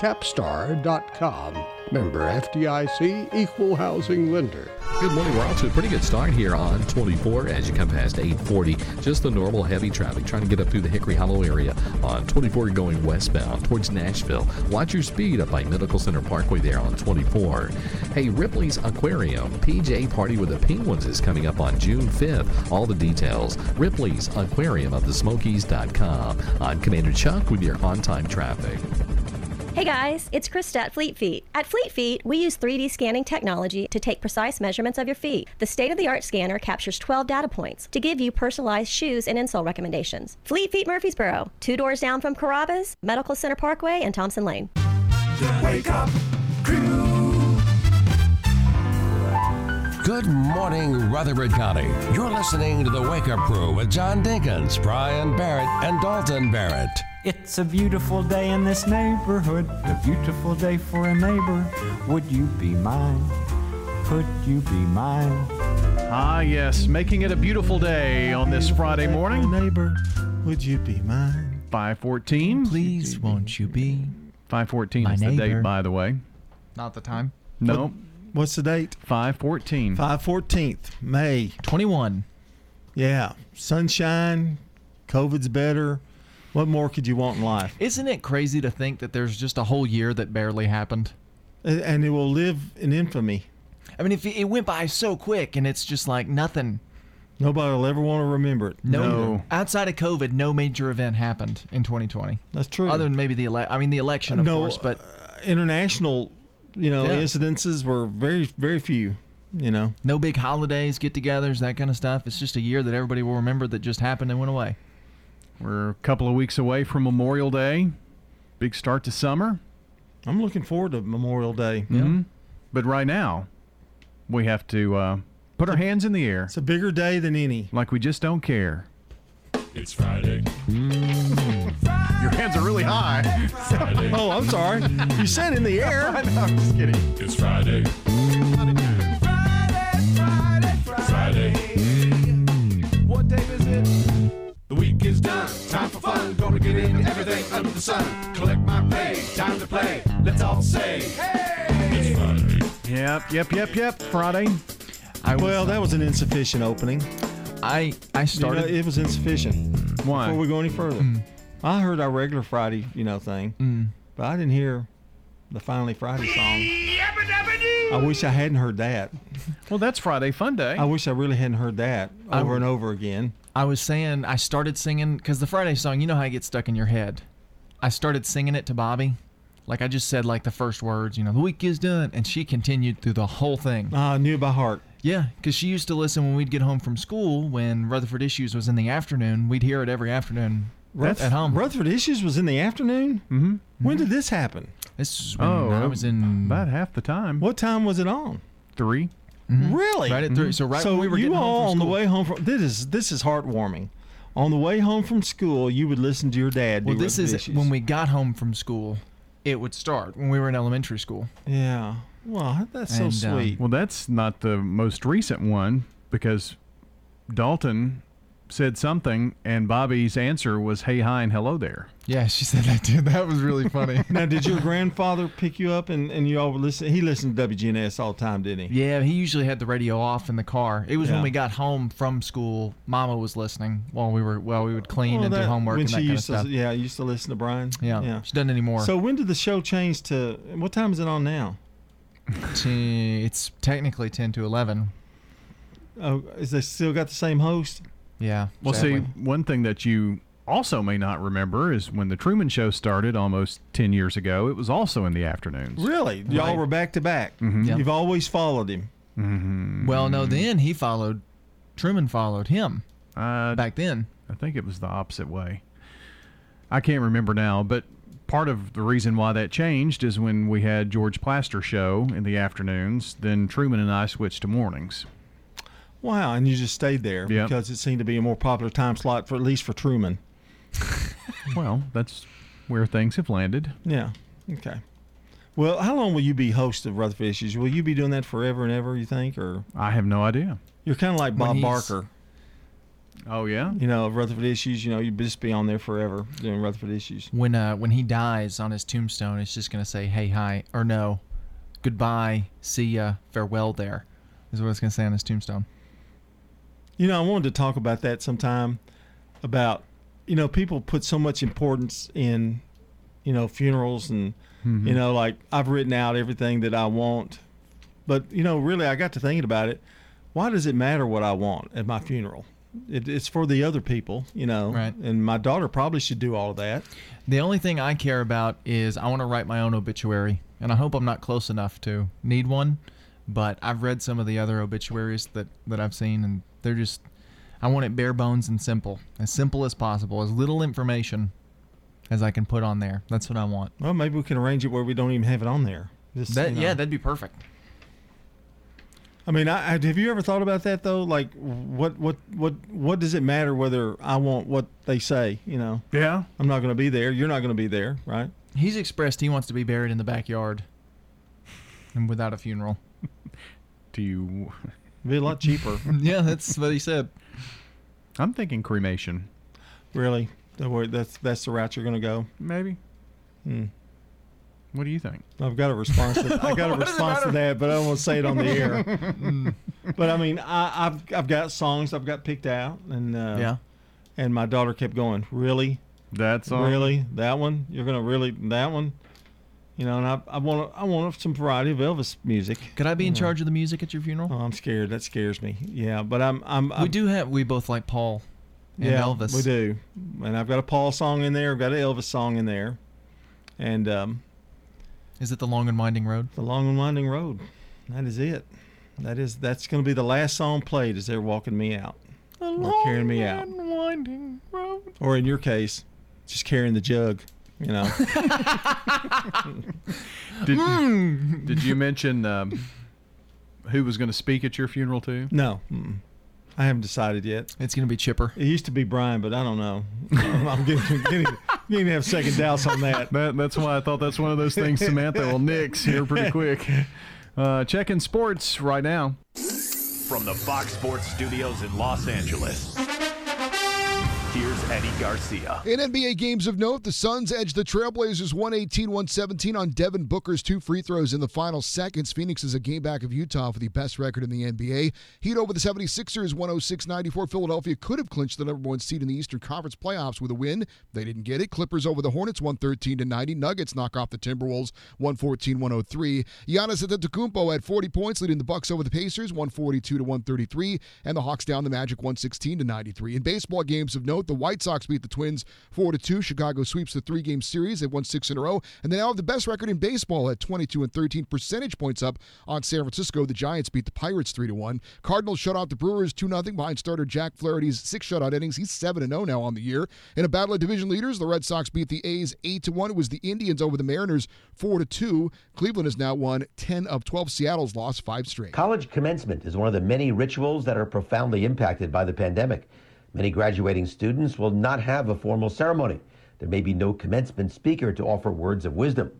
Speaker 11: Capstar.com. Member FDIC, equal housing lender.
Speaker 33: Good morning. We're off to a pretty good start here on 24 as you come past 840. Just the normal heavy traffic trying to get up through the Hickory Hollow area on 24 going westbound towards Nashville. Watch your speed up by Medical Center Parkway there on 24. Hey, Ripley's Aquarium PJ Party with the Penguins is coming up on June 5th. All the details, Ripley's Aquarium of the Smokies.com. I'm Commander Chuck with your on time traffic.
Speaker 76: Hey guys, it's Krista at Fleet Feet. At Fleet Feet, we use 3D scanning technology to take precise measurements of your feet. The state of the art scanner captures 12 data points to give you personalized shoes and insole recommendations. Fleet Feet Murfreesboro, two doors down from Carrabba's, Medical Center Parkway, and Thompson Lane.
Speaker 68: The Wake Up Crew.
Speaker 2: Good morning, Rutherford County. You're listening to the Wake Up Crew with John Dinkins, Brian Barrett, and Dalton Barrett.
Speaker 77: It's a beautiful day in this neighborhood, a beautiful day for a neighbor. Would you be mine? Could you be mine?
Speaker 4: Ah, yes, making it a beautiful day on this Friday morning.
Speaker 3: Neighbor, would you be mine?
Speaker 4: 514.
Speaker 3: Please, won't you be?
Speaker 4: 514
Speaker 3: My
Speaker 4: is the date, by the way.
Speaker 3: Not the time.
Speaker 4: No.
Speaker 3: What- what's the date?
Speaker 4: 514.
Speaker 3: 514th, May. 21. Yeah. Sunshine, COVID's better. What more could you want in life?
Speaker 5: Isn't it crazy to think that there's just a whole year that barely happened?
Speaker 3: And it will live in infamy.
Speaker 5: I mean, if it went by so quick and it's just like nothing.
Speaker 3: Nobody will ever want to remember it.
Speaker 5: No, outside of COVID, no major event happened in 2020.
Speaker 3: That's true.
Speaker 5: Other than maybe the ele- I mean the election, of
Speaker 3: No,
Speaker 5: course, but uh,
Speaker 3: international, you know,
Speaker 5: Yeah.
Speaker 3: incidences were very, very few. You know,
Speaker 5: no big holidays, get-togethers, that kind of stuff. It's just a year that everybody will remember that just happened and went away.
Speaker 4: We're a couple of weeks away from Memorial Day. Big start to summer.
Speaker 3: I'm looking forward to Memorial Day.
Speaker 4: Mhm. But right now, we have to uh, put our hands in the air. It's
Speaker 3: a bigger day than any.
Speaker 4: Like we just don't care.
Speaker 68: It's Friday.
Speaker 4: Your hands are really high.
Speaker 3: oh, I'm sorry. You said in the air.
Speaker 4: I know, I'm just kidding.
Speaker 68: It's Friday. Friday. Done. Time for fun. Gonna get into everything under the sun. Collect my pay. Time to play. Let's all say, hey! It's Friday.
Speaker 4: Yep, yep, yep, yep. Friday.
Speaker 3: i well, that was an insufficient opening.
Speaker 5: I I started.
Speaker 3: it was insufficient.
Speaker 4: Why?
Speaker 3: Before we go any further, I heard our regular Friday, you know, thing,
Speaker 5: Mm.
Speaker 3: but I didn't hear the Finally Friday song. I wish I hadn't heard that.
Speaker 4: Well, that's Friday Fun Day.
Speaker 3: I wish I really hadn't heard that
Speaker 5: I-
Speaker 3: over and over again.
Speaker 5: I was saying I started singing because the Friday song, you know how it gets stuck in your head. I started singing it to Bobby, like I just said like the first words, you know, the week is done, and she continued through the whole thing.
Speaker 3: I knew by heart.
Speaker 5: Yeah, because she used to listen when we'd get home from school. When Rutherford Issues was in the afternoon, we'd hear it every afternoon
Speaker 3: Ruth-
Speaker 5: at home.
Speaker 3: Rutherford Issues was in the afternoon.
Speaker 4: Mm-hmm.
Speaker 3: When did this happen?
Speaker 5: This is when
Speaker 4: Oh,
Speaker 5: I was in
Speaker 4: about half the time.
Speaker 3: What time was it on?
Speaker 4: 3
Speaker 3: Really?
Speaker 5: Right at three. So right
Speaker 3: so
Speaker 5: when we were
Speaker 3: you
Speaker 5: getting home
Speaker 3: all
Speaker 5: from
Speaker 3: on the
Speaker 5: school.
Speaker 3: way home from this is this is heartwarming. On the way home from school, you would listen to your dad.
Speaker 5: Well,
Speaker 3: do
Speaker 5: this
Speaker 3: Rutherford
Speaker 5: is
Speaker 3: Issues.
Speaker 5: when we got home from school. It would start when we were in elementary school.
Speaker 3: Yeah. Well, that's so
Speaker 5: And, um,
Speaker 3: sweet.
Speaker 4: Well, that's not the most recent one because Dalton said something and Bobby's answer was hey, hi, and hello there.
Speaker 5: Yeah, she said that too. That was really funny.
Speaker 3: now, did your grandfather pick you up and, and you all would listen? He listened to WGNS all the time, didn't he?
Speaker 5: Yeah, he usually had the radio off in the car. It was
Speaker 3: Yeah.
Speaker 5: when we got home from school. Mama was listening while we were while we would clean
Speaker 3: Well,
Speaker 5: and do homework
Speaker 3: when
Speaker 5: and
Speaker 3: she
Speaker 5: that kind of
Speaker 3: used
Speaker 5: stuff.
Speaker 3: to, yeah, used to listen to Brian.
Speaker 5: Yeah,
Speaker 3: yeah.
Speaker 5: she doesn't anymore.
Speaker 3: So when did the show change to? What time is it on now?
Speaker 5: It's technically ten to eleven.
Speaker 3: Oh, is they still got the same host?
Speaker 5: Yeah.
Speaker 4: Well, see, one thing that you also may not remember is when the Truman Show started almost 10 years ago, it was also in the afternoons.
Speaker 3: Really? Y'all
Speaker 5: Right.
Speaker 3: were back to back.
Speaker 4: Mhm. Yep.
Speaker 3: You've always followed him.
Speaker 4: Mm-hmm.
Speaker 5: Well, no, then he followed. Truman followed him.
Speaker 4: Uh,
Speaker 5: back then.
Speaker 4: I think it was the opposite way. I can't remember now, but part of the reason why that changed is when we had George Plaster show in the afternoons, then Truman and I switched to mornings.
Speaker 3: Wow, and you just stayed there
Speaker 4: Yep.
Speaker 3: because it seemed to be a more popular time slot for at least for Truman.
Speaker 4: Well, that's where things have landed.
Speaker 3: Yeah. Okay. Well, how long will you be host of Rutherford Issues? Will you be doing that forever and ever? You think, or
Speaker 4: I have no idea.
Speaker 3: you're kind of like Bob Barker?
Speaker 4: Oh yeah.
Speaker 3: You know, of Rutherford Issues. You know, you'd just be on there forever doing Rutherford Issues.
Speaker 5: When uh when he dies on his tombstone, it's just gonna say hey hi or no, goodbye, see ya, farewell. There is what it's gonna say on his tombstone.
Speaker 3: You know, I wanted to talk about that sometime. About you know, people put so much importance in you know funerals and
Speaker 4: Mhm.
Speaker 3: you know, like I've written out everything that I want, but you know, really, I got to thinking about it. Why does it matter what I want at my funeral? It, it's for the other people, you know.
Speaker 5: Right.
Speaker 3: And my daughter probably should do all of that.
Speaker 5: The only thing I care about is I want to write my own obituary, and I hope I'm not close enough to need one. But I've read some of the other obituaries that that I've seen, and they're just I want it bare bones and simple, as simple as possible, as little information as I can put on there. That's what I want.
Speaker 3: Well, maybe we can arrange it where we don't even have it on there. Just,
Speaker 5: That
Speaker 3: you know.
Speaker 5: yeah, that'd be perfect.
Speaker 3: I mean, I, I, have you ever thought about that though? Like, what, what, what, what does it matter whether I want what they say? You know.
Speaker 4: Yeah.
Speaker 3: I'm not going to be there. You're not going to be there, right?
Speaker 5: He's expressed he wants to be buried in the backyard, and without a funeral.
Speaker 4: Do you?
Speaker 3: Be a lot cheaper.
Speaker 5: yeah, that's what he said.
Speaker 4: I'm thinking cremation.
Speaker 3: Really? That's that's the route you're going to go.
Speaker 4: Maybe.
Speaker 3: Hmm.
Speaker 4: What do you think?
Speaker 3: I've got a response. To, I got a
Speaker 4: What does it
Speaker 3: response to that, but I don't want to say it on the air.
Speaker 5: Mm.
Speaker 3: but I mean, I, I've I've got songs I've got picked out, and uh,
Speaker 5: Yeah.
Speaker 3: And my daughter kept going. Really?
Speaker 4: That song?
Speaker 3: Really? That one? You're gonna really that one? You know, and I I want I want some variety of Elvis music.
Speaker 5: Could I be in charge of the music at your funeral?
Speaker 3: Oh, I'm scared. That scares me. Yeah, but I'm I'm.
Speaker 5: we
Speaker 3: I'm
Speaker 5: do have we both like Paul and
Speaker 3: yeah,
Speaker 5: Elvis.
Speaker 3: We do, and I've got a Paul song in there. I've got an Elvis song in there, and um,
Speaker 5: Is it the long and winding road?
Speaker 3: the long and winding road. That is it. That is that's going to be the last song played as they're walking me out or carrying me out,
Speaker 5: winding road.
Speaker 3: or in your case, just carrying the jug. You know.
Speaker 4: Did,
Speaker 5: Hmm.
Speaker 4: did you mention um, who was going to speak at your funeral too?
Speaker 3: No, mm-mm. I haven't decided yet.
Speaker 5: It's going to be Chipper.
Speaker 3: It used to be Brian, but I don't know. I'm, I'm getting, getting, getting to have second doubts on that.
Speaker 4: That, that's why I thought that's one of those things Samantha will nix here pretty quick. Uh, checking sports right now.
Speaker 78: From the Fox Sports Studios in Los Angeles, here's Eddie Garcia.
Speaker 16: In NBA games of note, the Suns edged the Trailblazers 118-117 on Devin Booker's two free throws in the final seconds. Phoenix is a game back of Utah for the best record in the NBA. Heat over the 76ers 106-94. Philadelphia could have clinched the number one seed in the Eastern Conference playoffs with a win. They didn't get it. Clippers over the Hornets 113-90. Nuggets knock off the Timberwolves 114-103. Giannis Antetokounmpo had 40 points, leading the Bucks over the Pacers 142-133, and the Hawks down the Magic 116-93. In baseball games of note, the White Sox beat the Twins 4 to 2. Chicago sweeps the three game series. They've won six in a row, and they now have the best record in baseball at 22 and 13 percentage points up on San Francisco. The Giants beat the Pirates 3 to 1. Cardinals shut out the Brewers 2 0 behind starter Jack Flaherty's six shutout innings. He's 7 0 now on the year. In a battle of division leaders, the Red Sox beat the A's 8 to 1. It was the Indians over the Mariners 4 to 2. Cleveland has now won 10 of 12. Seattle's lost 5 straight.
Speaker 17: College commencement is one of the many rituals that are profoundly impacted by the pandemic. Many graduating students will not have a formal ceremony. There may be no commencement speaker to offer words of wisdom.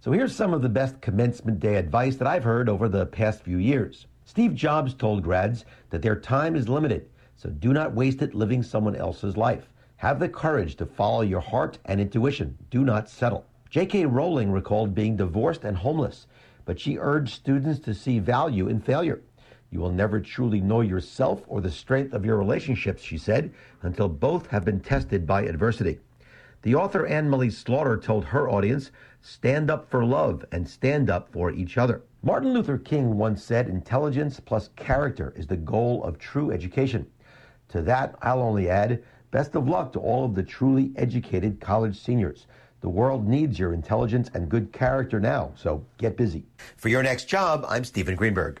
Speaker 17: So here's some of the best commencement day advice that I've heard over the past few years. Steve Jobs told grads that their time is limited, so do not waste it living someone else's life. Have the courage to follow your heart and intuition. Do not settle. J.K. Rowling recalled being divorced and homeless, but she urged students to see value in failure. You will never truly know yourself or the strength of your relationships, she said, until both have been tested by adversity. The author Anne Marie Slaughter told her audience, stand up for love and stand up for each other. Martin Luther King once said, intelligence plus character is the goal of true education. To that, I'll only add, best of luck to all of the truly educated college seniors. The world needs your intelligence and good character now, so get busy. For your next job, I'm Stephen Greenberg.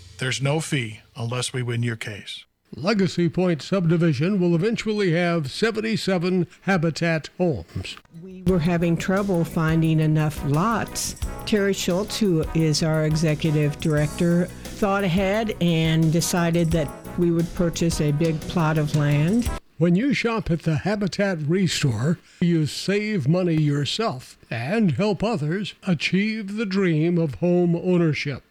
Speaker 68: there's no fee unless we win your case.
Speaker 11: Legacy Point subdivision will eventually have 77 Habitat homes.
Speaker 79: We were having trouble finding enough lots. Terry Schultz, who is our executive director, thought ahead and decided that we would purchase a big plot of land.
Speaker 11: When you shop at the Habitat Restore, you save money yourself and help others achieve the dream of home ownership.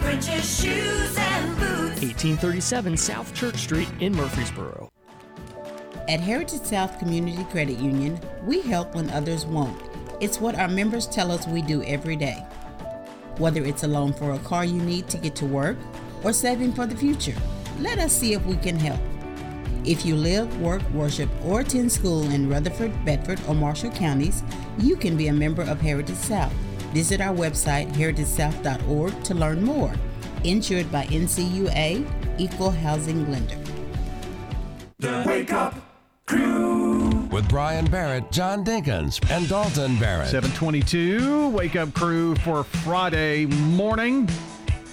Speaker 27: French's Shoes and Boots.
Speaker 51: 1837 South Church Street in Murfreesboro.
Speaker 80: At Heritage South Community Credit Union, we help when others won't. It's what our members tell us we do every day. Whether it's a loan for a car you need to get to work or saving for the future, let us see if we can help. If you live, work, worship, or attend school in Rutherford, Bedford, or Marshall counties, you can be a member of Heritage South. Visit our website, heritagesouth.org, to learn more. Insured by NCUA, Equal Housing Lender.
Speaker 45: The Wake Up Crew.
Speaker 2: With Brian Barrett, John Dinkins, and Dalton Barrett.
Speaker 4: 722, wake up crew for Friday morning.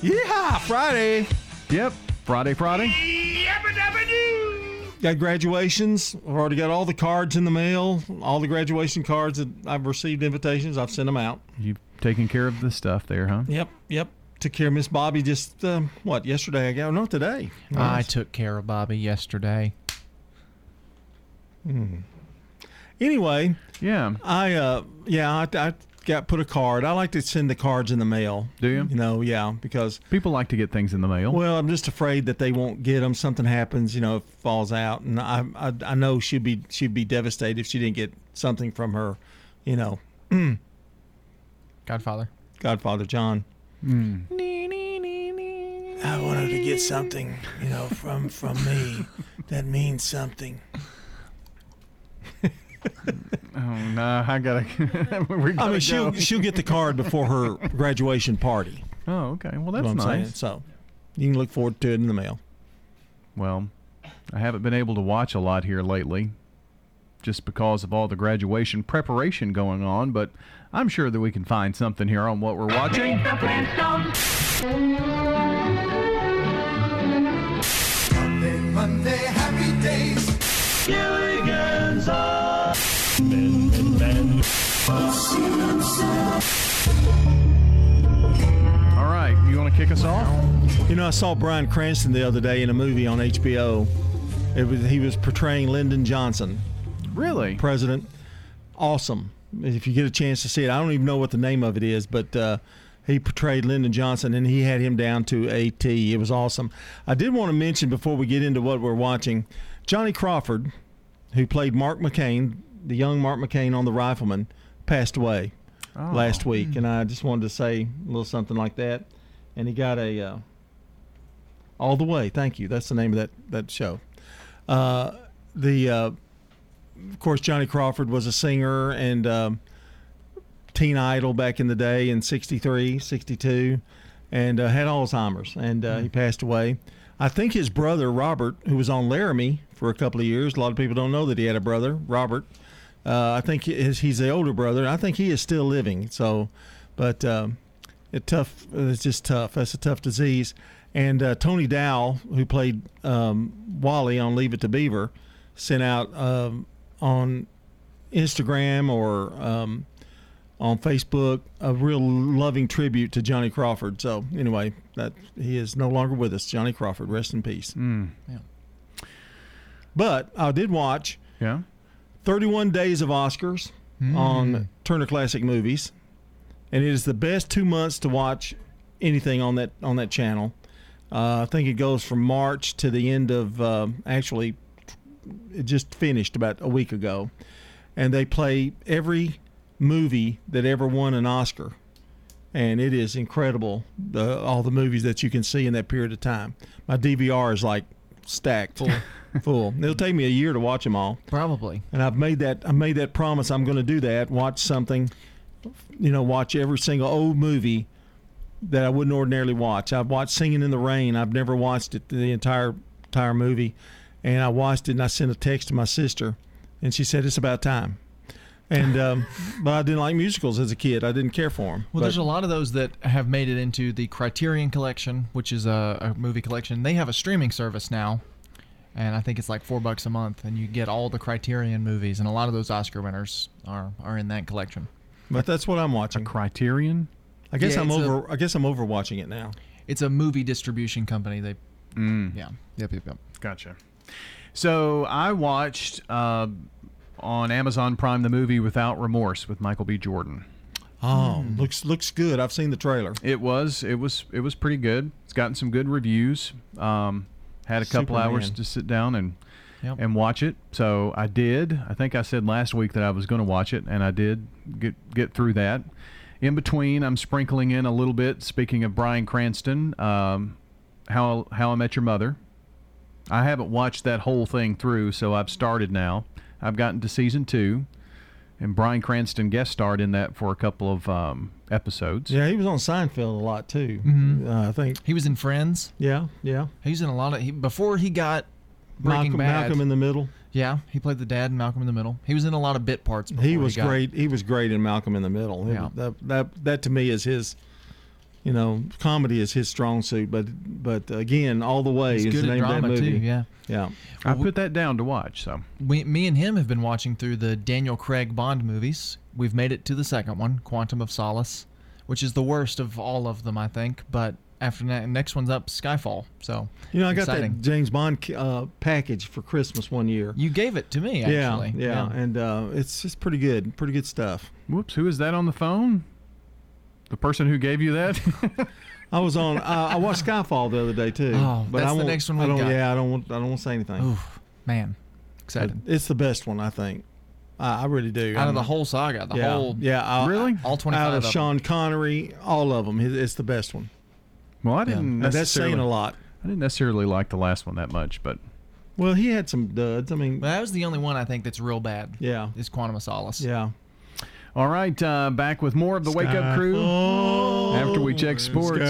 Speaker 3: Yeah, Friday.
Speaker 4: Yep, Friday, Friday.
Speaker 3: Got graduations. I've already got all the cards in the mail. All the graduation cards that I've received invitations. I've sent them out.
Speaker 4: You've taken care of the stuff there, huh?
Speaker 3: Yep, yep. Took care of Miss Bobby just um, what yesterday? I guess no today.
Speaker 5: I took care of Bobby yesterday.
Speaker 3: Hmm. Anyway,
Speaker 4: yeah,
Speaker 3: I uh, yeah, I, I got put a card. I like to send the cards in the mail.
Speaker 4: Do you?
Speaker 3: You know, yeah, because
Speaker 4: people like to get things in the mail.
Speaker 3: Well, I'm just afraid that they won't get them. Something happens, you know, it falls out, and I, I I know she'd be she'd be devastated if she didn't get something from her, you know,
Speaker 5: Godfather.
Speaker 3: Godfather John.
Speaker 4: Hmm.
Speaker 3: I wanted to get something, you know, from from me that means something.
Speaker 4: Oh no, I gotta. we
Speaker 3: I
Speaker 4: gotta
Speaker 3: mean, she'll
Speaker 4: go.
Speaker 3: she'll get the card before her graduation party.
Speaker 4: Oh, okay. Well,
Speaker 3: That's
Speaker 4: that's
Speaker 3: what I'm saying.
Speaker 4: nice.
Speaker 3: So you can look forward to it in the mail.
Speaker 4: Well, I haven't been able to watch a lot here lately, just because of all the graduation preparation going on. But I'm sure that we can find something here on what we're watching.
Speaker 45: Monday, Monday, happy days. Gilligan's Island. Ben, ben, ben.
Speaker 4: All right, you want to kick us off?
Speaker 3: You know, I saw Bryan Cranston the other day in a movie on HBO. It was he was portraying Lyndon Johnson.
Speaker 4: Really?
Speaker 3: President. Awesome. If you get a chance to see it, I don't even know what the name of it is, but uh, he portrayed Lyndon Johnson and he had him down to a T. It was awesome. I did want to mention before we get into what we're watching, Johnny Crawford, who played Mark McCain, the young Mark McCain on The Rifleman, passed away
Speaker 4: Oh.
Speaker 3: last week, and I just wanted to say a little something like that. And he got a uh, all the way. Thank you. That's the name of that that show. Uh, the uh, of course Johnny Crawford was a singer and um, teen idol back in the day in 63, 62, and uh, had Alzheimer's, and uh, he passed away. I think his brother Robert, who was on Laramie for a couple of years, a lot of people don't know that he had a brother, Robert. Uh, I think he he's the older brother. I think he is still living. So, but um, it tough. It's just tough. That's a tough disease. And uh, Tony Dow, who played um, Wally on Leave It to Beaver, sent out um, on Instagram or um, on Facebook a real loving tribute to Johnny Crawford. So anyway, that he is no longer with us. Johnny Crawford, rest in peace.
Speaker 4: Mm.
Speaker 3: But I did watch.
Speaker 4: Yeah.
Speaker 3: 31 days of Oscars on Turner Classic Movies, and it is the best two months to watch anything on that on that channel. Uh, I think it goes from March to the end of uh, actually it just finished about a week ago, and they play every movie that ever won an Oscar, and it is incredible. The, all the movies that you can see in that period of time. My DVR is like stacked full. full. It'll take me a year to watch them all.
Speaker 5: Probably.
Speaker 3: And I've made that I made that promise. I'm going to do that. Watch something, you know, watch every single old movie that I wouldn't ordinarily watch. I've watched Singing in the Rain. I've never watched it the entire entire movie, and I watched it and I sent a text to my sister, and she said it's about time. And um, but I didn't like musicals as a kid. I didn't care for them.
Speaker 5: Well, there's a lot of those that have made it into the Criterion Collection, which is a, a movie collection. They have a streaming service now, and I think it's like four bucks a month, and you get all the Criterion movies, and a lot of those Oscar winners are are in that collection.
Speaker 3: But that's what I'm watching.
Speaker 4: A Criterion.
Speaker 3: I guess
Speaker 5: Yeah,
Speaker 3: I'm over. I guess I'm over watching it now.
Speaker 5: It's a movie distribution company. They,
Speaker 4: Mm.
Speaker 5: yeah, yep, yep, yep.
Speaker 4: Gotcha. So I watched uh, on Amazon Prime the movie Without Remorse with Michael B. Jordan.
Speaker 3: Oh, looks looks good. I've seen the trailer.
Speaker 4: It was it was it was pretty good. It's gotten some good reviews. Um, had a couple hours to sit down and
Speaker 5: Yep.
Speaker 4: and watch it. So I did. I think I said last week that I was going to watch it, and I did get get through that. In between, I'm sprinkling in a little bit. Speaking of Bryan Cranston, um, how How I Met Your Mother. I haven't watched that whole thing through, so I've started now. I've gotten to season two, and Bryan Cranston guest starred in that for a couple of um, episodes.
Speaker 3: Yeah, he was on Seinfeld a lot too.
Speaker 5: Mhm.
Speaker 3: Uh, I think
Speaker 5: he was in Friends.
Speaker 3: Yeah, yeah.
Speaker 5: He was in a lot of he, before he got Breaking
Speaker 3: Malcolm,
Speaker 5: Bad.
Speaker 3: Malcolm in the Middle.
Speaker 5: yeah, he played the dad in Malcolm in the Middle. He was in a lot of bit parts. Before
Speaker 3: He was
Speaker 5: got-
Speaker 3: great. He was great in Malcolm in the Middle. It-
Speaker 5: Yeah.
Speaker 3: That, that that to me is his. You know, comedy is his strong suit, but but again, all the way
Speaker 5: He's
Speaker 3: is
Speaker 5: good
Speaker 3: the
Speaker 5: at
Speaker 3: name of that
Speaker 5: drama, too,
Speaker 3: movie.
Speaker 5: yeah.
Speaker 3: yeah.
Speaker 4: I put that down to watch. So
Speaker 5: We, me and him have been watching through the Daniel Craig Bond movies. We've made it to the second one, Quantum of Solace, which is the worst of all of them, I think. But after that, next one's up, Skyfall. So
Speaker 3: You know, I got that James Bond uh, package for Christmas one year.
Speaker 5: You gave it to me,
Speaker 3: Yeah,
Speaker 5: actually.
Speaker 3: yeah, and uh, it's just pretty good, pretty good stuff.
Speaker 4: Whoops, who is that on the phone? The person who gave you that?
Speaker 3: I was on. Uh, I watched Skyfall the other day too.
Speaker 5: Oh,
Speaker 3: but
Speaker 5: that's
Speaker 3: I
Speaker 5: the
Speaker 3: won't-
Speaker 5: next one
Speaker 3: I
Speaker 5: we've
Speaker 3: don't.
Speaker 5: got.
Speaker 3: Yeah, I don't want. I don't want to say anything.
Speaker 5: Oof, man, excited.
Speaker 3: But It's the best one, I think. I, I really do.
Speaker 5: Out of
Speaker 3: I'm-
Speaker 5: the whole saga, the
Speaker 3: yeah,
Speaker 5: whole
Speaker 3: yeah, I-
Speaker 4: Really?
Speaker 5: all 25
Speaker 3: out of
Speaker 5: of them.
Speaker 3: Sean Connery, all of them. It's the best one.
Speaker 4: Well, I didn't.
Speaker 3: And that's saying a lot.
Speaker 4: I didn't necessarily like the last one that much, but
Speaker 3: Well, he had some duds. I mean,
Speaker 5: Well, that was the only one I think that's real bad.
Speaker 3: Yeah.
Speaker 5: is Quantum of Solace.
Speaker 3: yeah.
Speaker 4: All right. Uh, back with more of the Wake Up Crew after we check sports.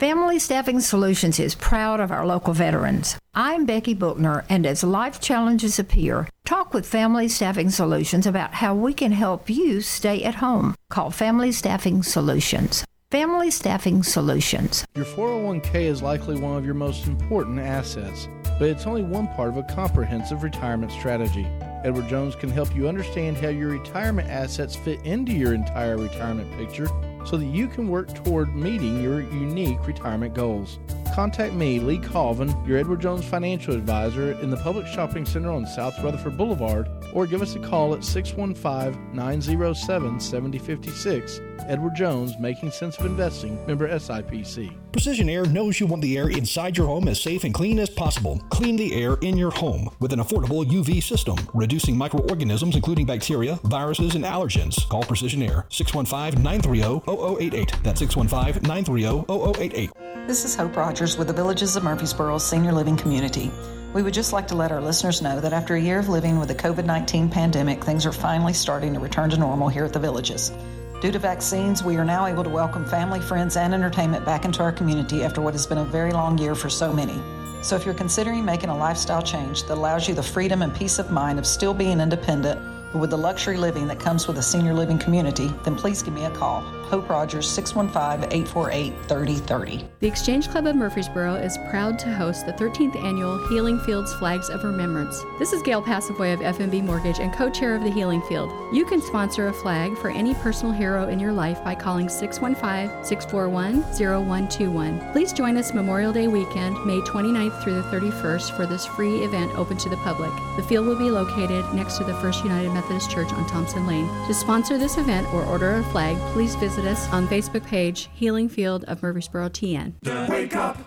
Speaker 44: Family Staffing Solutions is proud of our local veterans. I'm Becky Bookner, and as life challenges appear, talk with Family Staffing Solutions about how we can help you stay at home. Call Family Staffing Solutions. Family Staffing Solutions.
Speaker 81: Your 401k is likely one of your most important assets, but it's only one part of a comprehensive retirement strategy. Edward Jones can help you understand how your retirement assets fit into your entire retirement picture so that you can work toward meeting your unique retirement goals. Contact me, Lee Colvin, your Edward Jones financial advisor in the Publix Shopping Center on South Rutherford Boulevard, or give us a call at 615 907 7056. Edward Jones, Making Sense of Investing, member SIPC.
Speaker 10: Precision Air knows you want the air inside your home as safe and clean as possible. Clean the air in your home with an affordable UV system, reducing microorganisms including bacteria, viruses, and allergens. Call Precision Air 615 930 0088. That's 615 930 0088.
Speaker 68: This is Hope Rogers with the Villages of Murfreesboro Senior Living Community. We would just like to let our listeners know that after a year of living with the COVID 19 pandemic, things are finally starting to return to normal here at the Villages. Due to vaccines, we are now able to welcome family, friends, and entertainment back into our community after what has been a very long year for so many. So, if you're considering making a lifestyle change that allows you the freedom and peace of mind of still being independent, but with the luxury living that comes with a senior living community, then please give me a call. Hope Rogers, 615 848 3030.
Speaker 82: The Exchange Club of Murfreesboro is proud to host the 13th annual Healing Fields Flags of Remembrance. This is Gail Passaway of FMB Mortgage and co-chair of the Healing Field. You can sponsor a flag for any personal hero in your life by calling 615-641-0121. Please join us Memorial Day weekend, May 29th through the 31st for this free event open to the public. The field will be located next to the First United Methodist Church on Thompson Lane. To sponsor this event or order a flag, please visit us on Facebook page Healing Field of Murfreesboro TN.
Speaker 2: The Wake Up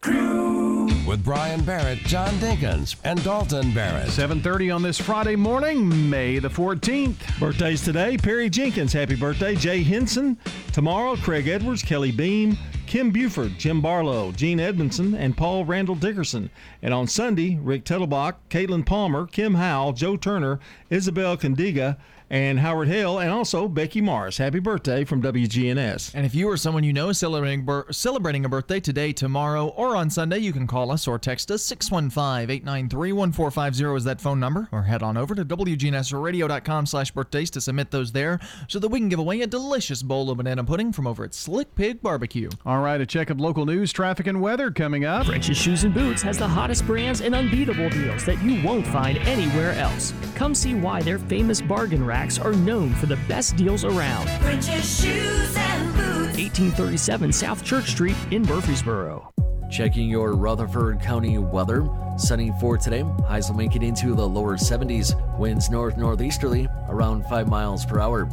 Speaker 2: Crew. with Brian Barrett, John Dinkins, and Dalton Barrett.
Speaker 4: 7:30 on this Friday morning, May the 14th.
Speaker 3: Birthdays today: Perry Jenkins, happy birthday. Jay Henson. Tomorrow, Craig Edwards, Kelly Beam, Kim Buford, Jim Barlow, Gene Edmondson, and Paul Randall Dickerson. And on Sunday, Rick Tettelbach, Caitlin Palmer, Kim Howell, Joe Turner, Isabel Candiga, and Howard Hill, and also Becky Morris. Happy birthday from WGNS.
Speaker 5: And if you or someone you know is celebrating, bir- celebrating a birthday today, tomorrow, or on Sunday, you can call us or text us 615 893 1450 is that phone number, or head on over to WGNSradio.com slash birthdays to submit those there so that we can give away a delicious bowl of banana pudding from over at Slick Pig Barbecue.
Speaker 4: All right, a check of local news, traffic, and weather coming up.
Speaker 51: French's Shoes and Boots has the hottest brands and unbeatable deals that you won't find anywhere else. Come see why their famous bargain racks are known for the best deals around.
Speaker 27: French's Shoes and Boots.
Speaker 51: 1837 South Church Street in Murfreesboro.
Speaker 6: Checking your Rutherford County weather. Sunny for today. Highs will make it into the lower 70s. Winds north northeasterly around 5 miles per hour.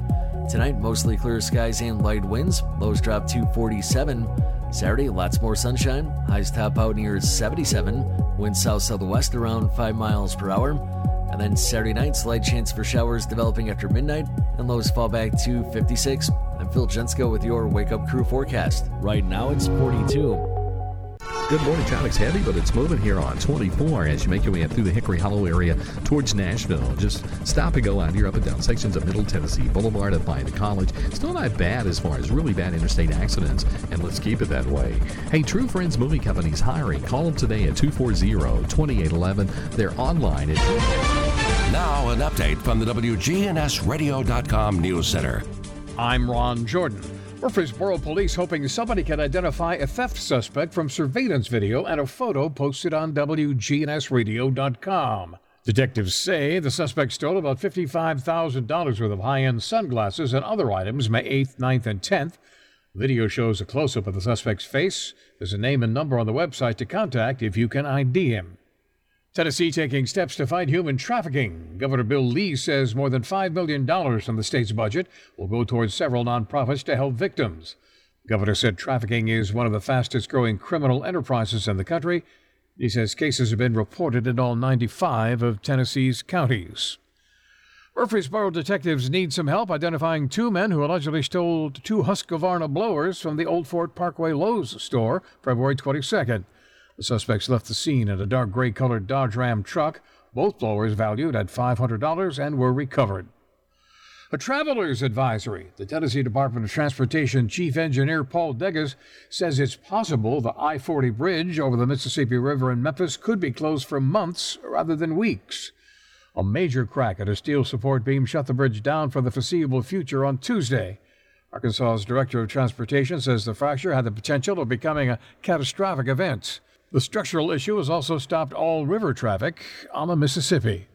Speaker 6: Tonight, mostly clear skies and light winds. Lows drop to 47. Saturday, lots more sunshine. Highs top out near 77. Winds south southwest around 5 miles per hour. And then Saturday night, slight chance for showers developing after midnight, and lows fall back to 56. I'm Phil Jensko with your Wake Up Crew forecast. Right now, it's 42.
Speaker 33: Good morning. Traffic's heavy, but it's moving here on 24 as you make your way up through the Hickory Hollow area towards Nashville. Just stop and go out here up and down sections of Middle Tennessee Boulevard up by the college. Still not bad as far as really bad interstate accidents, and let's keep it that way. Hey, True Friends Movie Company's hiring. Call them today at 240-2811. They're online at...
Speaker 2: Now, an update from the WGNSradio.com News Center.
Speaker 19: I'm Ron Jordan. Murfreesboro police hoping somebody can identify a theft suspect from surveillance video and a photo posted on WGNSradio.com. Detectives say the suspect stole about $55,000 worth of high end sunglasses and other items May 8th, 9th, and 10th. Video shows a close up of the suspect's face. There's a name and number on the website to contact if you can ID him. Tennessee taking steps to fight human trafficking. Governor Bill Lee says more than $5 million from the state's budget will go towards several nonprofits to help victims. The governor said trafficking is one of the fastest growing criminal enterprises in the country. He says cases have been reported in all 95 of Tennessee's counties. Murfreesboro detectives need some help identifying two men who allegedly stole two Husqvarna blowers from the Old Fort Parkway Lowe's store February 22nd. The suspects left the scene in a dark gray colored Dodge Ram truck, both blowers valued at $500 and were recovered. A traveler's advisory. The Tennessee Department of Transportation Chief Engineer Paul Degges says it's possible the I 40 bridge over the Mississippi River in Memphis could be closed for months rather than weeks. A major crack at a steel support beam shut the bridge down for the foreseeable future on Tuesday. Arkansas's Director of Transportation says the fracture had the potential of becoming a catastrophic event. The structural issue has also stopped all river traffic on the Mississippi.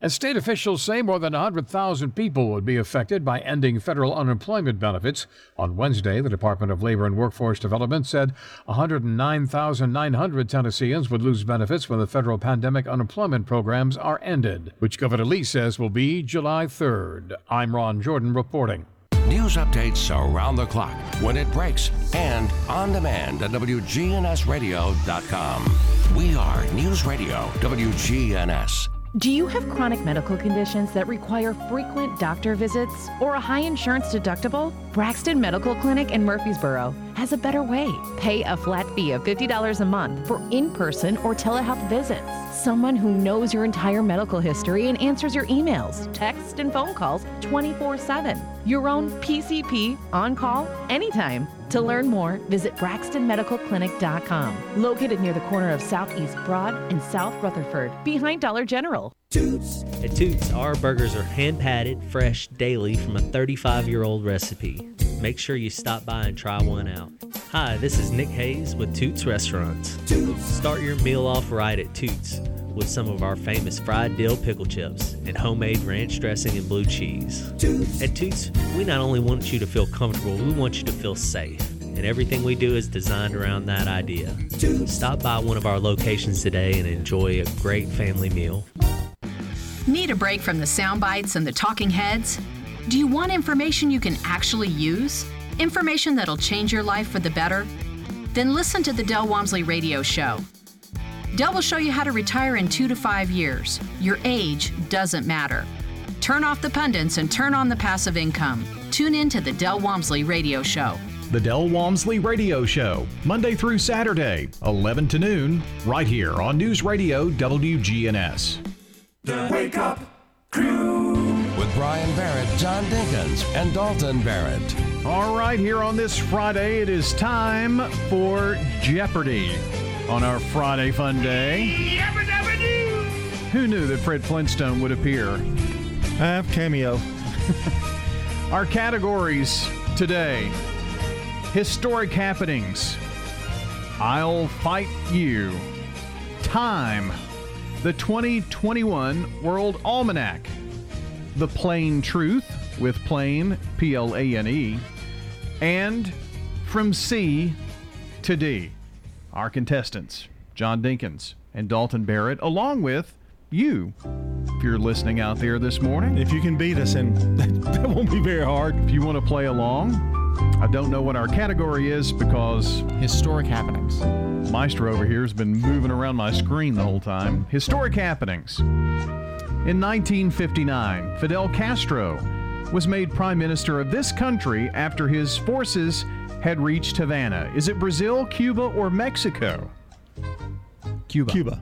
Speaker 19: And state officials say more than 100,000 people would be affected by ending federal unemployment benefits. On Wednesday, the Department of Labor and Workforce Development said 109,900 Tennesseans would lose benefits when the federal pandemic unemployment programs are ended, which Governor Lee says will be July 3rd. I'm Ron Jordan reporting.
Speaker 2: News updates around the clock, when it breaks, and on demand at WGNSradio.com. We are News Radio WGNS.
Speaker 83: Do you have chronic medical conditions that require frequent doctor visits or a high insurance deductible? Braxton Medical Clinic in Murfreesboro has a better way. Pay a flat fee of $50 a month for in person or telehealth visits. Someone who knows your entire medical history and answers your emails, texts, and phone calls 24 7. Your own PCP on call anytime. To learn more, visit BraxtonMedicalClinic.com, located near the corner of Southeast Broad and South Rutherford, behind Dollar General.
Speaker 84: At Toots, our burgers are hand patted, fresh, daily from a 35 year old recipe. Make sure you stop by and try one out. Hi, this is Nick Hayes with Toots Restaurants. Toots. Start your meal off right at Toots with some of our famous fried dill pickle chips and homemade ranch dressing and blue cheese. At Toots, we not only want you to feel comfortable, we want you to feel safe. And everything we do is designed around that idea. Stop by one of our locations today and enjoy a great family meal.
Speaker 82: Need a break from the sound bites and the talking heads? Do you want information you can actually use? Information that'll change your life for the better? Then listen to the Del Walmsley Radio Show. Del will show you how to retire in two to five years. Your age doesn't matter. Turn off the pundits and turn on the passive income. Tune in to the Del Walmsley Radio Show.
Speaker 4: The Del Walmsley Radio Show, Monday through Saturday, 11 to noon, right here on News Radio WGNS.
Speaker 85: The Wake Up Crew.
Speaker 2: With Brian Barrett, John Dinkins, and Dalton Barrett.
Speaker 4: All right, here on this Friday, it is time for Jeopardy on our Friday Fun Day. Who knew that Fred Flintstone would appear?
Speaker 3: Have cameo.
Speaker 4: Our categories today historic happenings. I'll fight you. Time. The 2021 World Almanac. The Plain Truth with Plain, P L A N E. And From C to D. Our contestants, John Dinkins and Dalton Barrett, along with you, if you're listening out there this morning.
Speaker 3: If you can beat us, and that won't be very hard.
Speaker 4: If you want to play along, I don't know what our category is because
Speaker 5: historic happenings.
Speaker 4: Maestro over here has been moving around my screen the whole time. Historic happenings. In 1959, Fidel Castro was made prime minister of this country after his forces had reached Havana. Is it Brazil, Cuba, or Mexico?
Speaker 5: Cuba.
Speaker 3: Cuba.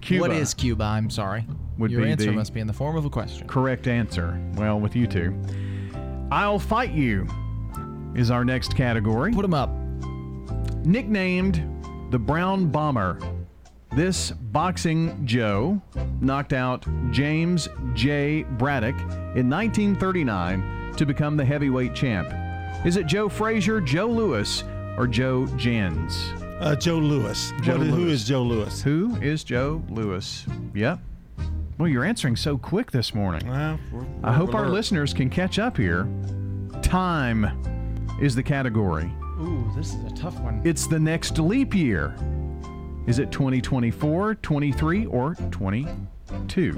Speaker 4: Cuba.
Speaker 5: What is Cuba? I'm sorry.
Speaker 4: Would
Speaker 5: Your
Speaker 4: be
Speaker 5: answer must be in the form of a question.
Speaker 4: Correct answer. Well, with you two. I'll fight you is our next category.
Speaker 5: Put them up.
Speaker 4: Nicknamed the Brown Bomber, this boxing Joe knocked out James J. Braddock in 1939 to become the heavyweight champ. Is it Joe Frazier, Joe Louis, or Joe Jens?
Speaker 3: Uh, Joe Louis.
Speaker 4: Joe
Speaker 3: What-
Speaker 4: Louis.
Speaker 3: is Joe Louis?
Speaker 4: Who is Joe Louis? Yep. Well, you're answering so quick this morning.
Speaker 3: Well, we're-
Speaker 4: I hope
Speaker 3: we're
Speaker 4: our listeners can catch up here. Time is the category.
Speaker 5: Ooh, this is a tough one.
Speaker 4: It's the next leap year. Is it 2024, 23, or 22?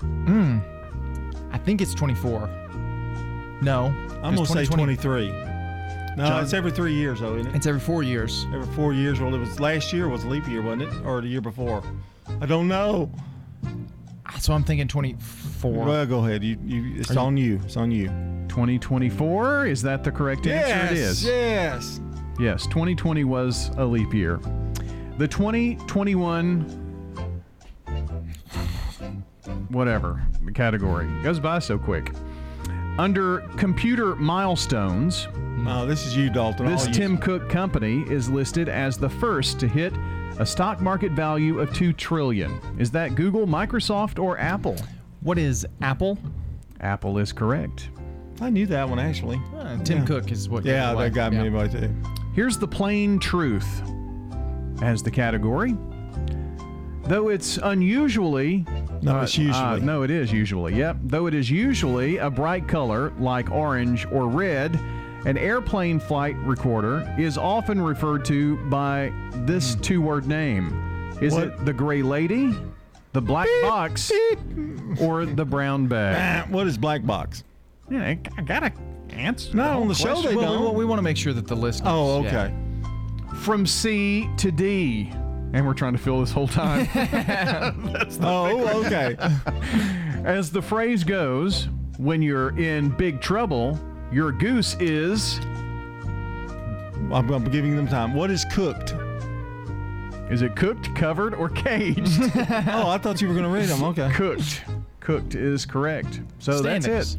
Speaker 5: Hmm. I think it's 24. No.
Speaker 3: I'm gonna say 23. No,
Speaker 5: John?
Speaker 3: it's every three years, though, isn't it?
Speaker 5: It's every four years.
Speaker 3: Every four years. Well, it was last year was a leap year, wasn't it, or the year before? I don't know.
Speaker 5: So I'm thinking 24.
Speaker 3: Well, go ahead. You, you, it's
Speaker 5: Are
Speaker 3: on you. It's on you.
Speaker 4: 2024? Is that the correct answer? It is.
Speaker 3: Yes.
Speaker 4: Yes, 2020 was a leap year. The 2021 whatever category goes by so quick. Under computer milestones,
Speaker 3: No, this is you, Dalton.
Speaker 4: this. Tim Cook company is listed as the first to hit a stock market value of 2 trillion. Is that Google, Microsoft, or Apple?
Speaker 5: What is Apple?
Speaker 4: Apple is correct.
Speaker 3: I knew that one actually.
Speaker 5: Uh, Tim
Speaker 3: Yeah.
Speaker 5: Cook is what.
Speaker 3: Yeah,
Speaker 5: it
Speaker 3: that got me
Speaker 5: Yeah.
Speaker 3: anyway too.
Speaker 4: Here's the plain truth as the category. Though it's unusually.
Speaker 3: No, it's usually.
Speaker 4: no, it is usually. Yep. Though it is usually a bright color like orange or red, an airplane flight recorder is often referred to by this two word name. Is
Speaker 3: What?
Speaker 4: it the gray lady, the black box, or the brown bag?
Speaker 3: Ah, what is black box?
Speaker 4: Yeah, I gotta answer.
Speaker 3: Not on the show. They
Speaker 5: Well,
Speaker 3: don't.
Speaker 5: we, we want to make sure that the listeners.
Speaker 3: oh,
Speaker 5: yeah.
Speaker 3: okay.
Speaker 4: From C to D. And we're trying to fill this whole time.
Speaker 3: Oh, okay.
Speaker 4: As the phrase goes, when you're in big trouble, your goose is.
Speaker 3: I'm, I'm giving them time. What is cooked?
Speaker 4: Is it cooked, covered, or caged?
Speaker 3: oh, I thought you were going to read them. Okay.
Speaker 4: cooked. Cooked is correct. So that's it.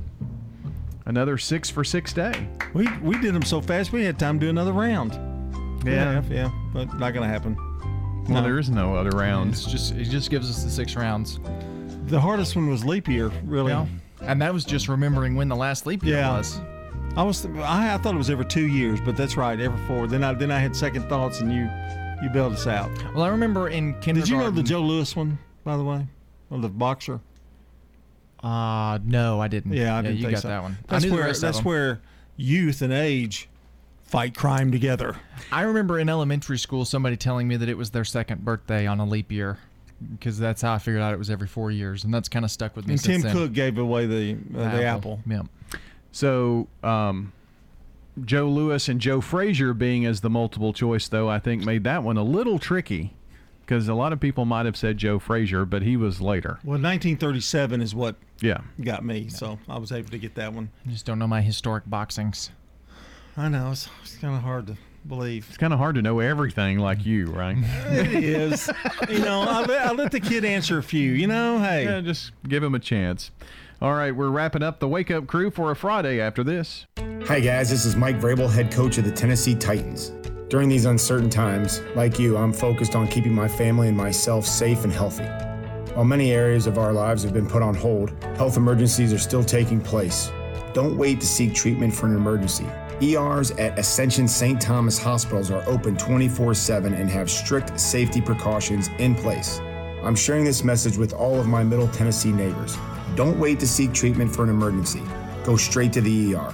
Speaker 4: Another six for six day.
Speaker 3: We we did them so fast we had time to do another round.
Speaker 4: Yeah.
Speaker 3: yeah, yeah, but not going to happen.
Speaker 4: Well,
Speaker 3: No.
Speaker 4: there is no other round.
Speaker 5: It's just it just gives us the six rounds.
Speaker 3: The hardest one was leap year, really.
Speaker 5: Yeah. And that was just remembering when the last leap year
Speaker 3: Yeah.
Speaker 5: was.
Speaker 3: I was I, I thought it was every two years, but that's right, every four. Then I then I had second thoughts, and you you bailed us out.
Speaker 5: Well, I remember in kindergarten.
Speaker 3: Did you know the Joe Louis one, by the way, or the boxer?
Speaker 5: Uh no, I didn't.
Speaker 3: Yeah, I didn't
Speaker 5: you
Speaker 3: think
Speaker 5: got
Speaker 3: so.
Speaker 5: that one.
Speaker 3: That's where that's where youth and age fight crime together.
Speaker 5: I remember in elementary school somebody telling me that it was their second birthday on a leap year, because that's how I figured out it was every four years, and that's kind of stuck with me.
Speaker 3: And Tim
Speaker 5: then.
Speaker 3: Cook gave away the uh, the apple.
Speaker 5: Yeah.
Speaker 4: So, um, Joe Louis and Joe Frazier being as the multiple choice, though, I think made that one a little tricky because a lot of people might have said Joe Frazier, but he was later.
Speaker 3: Well, 1937 is what
Speaker 4: Yeah.
Speaker 3: got me, so I was able to get that one.
Speaker 5: I just don't know my historic boxings.
Speaker 3: I know it's, it's kind of hard to believe.
Speaker 4: It's kind of hard to know everything like you, right?
Speaker 3: It is. you know, I let, I let the kid answer a few. You know, hey,
Speaker 4: Yeah, just give him a chance. All right, we're wrapping up the Wake Up Crew for a Friday after this.
Speaker 86: Hi, guys. This is Mike Vrabel, head coach of the Tennessee Titans. During these uncertain times, like you, I'm focused on keeping my family and myself safe and healthy. While many areas of our lives have been put on hold, health emergencies are still taking place. Don't wait to seek treatment for an emergency. ERs at Ascension St. Thomas hospitals are open 24 7 and have strict safety precautions in place. I'm sharing this message with all of my Middle Tennessee neighbors. Don't wait to seek treatment for an emergency. Go straight to the ER.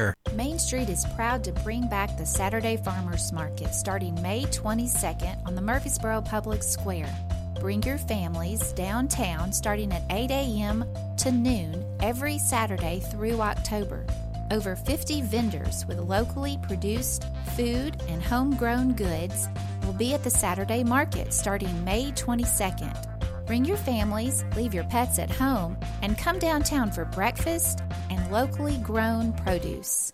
Speaker 18: Main Street is proud to bring back the Saturday Farmers Market starting May 22nd on the Murfreesboro Public Square. Bring your families downtown starting at 8 a.m. to noon every Saturday through October. Over 50 vendors with locally produced food and homegrown goods will be at the Saturday market starting May 22nd. Bring your families, leave your pets at home, and come downtown for breakfast and locally grown produce.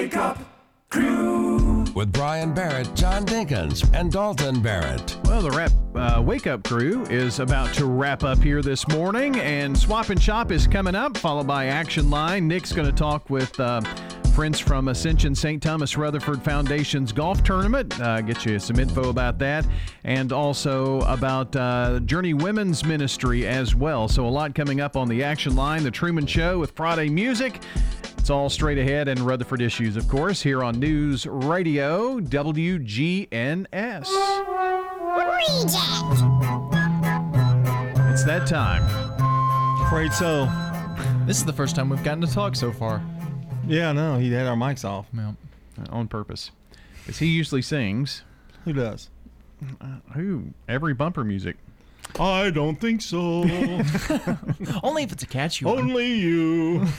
Speaker 87: The Wake Up Crew.
Speaker 2: With Brian Barrett, John Dinkins, and Dalton Barrett.
Speaker 4: Well, the wrap, uh, Wake Up Crew is about to wrap up here this morning, and Swap and Shop is coming up, followed by Action Line. Nick's going to talk with uh, friends from Ascension St. Thomas Rutherford Foundation's golf tournament, uh, get you some info about that, and also about uh, Journey Women's Ministry as well. So, a lot coming up on the Action Line, The Truman Show with Friday Music. It's all straight ahead and Rutherford issues, of course, here on News Radio WGNS. It's that time.
Speaker 3: Afraid so.
Speaker 5: This is the first time we've gotten to talk so far.
Speaker 3: Yeah, no, he had our mics off.
Speaker 4: Yeah. On purpose. Because he usually sings.
Speaker 3: Who does?
Speaker 4: Uh, who? Every bumper music.
Speaker 3: I don't think so.
Speaker 5: Only if it's a catchy one.
Speaker 3: Only you.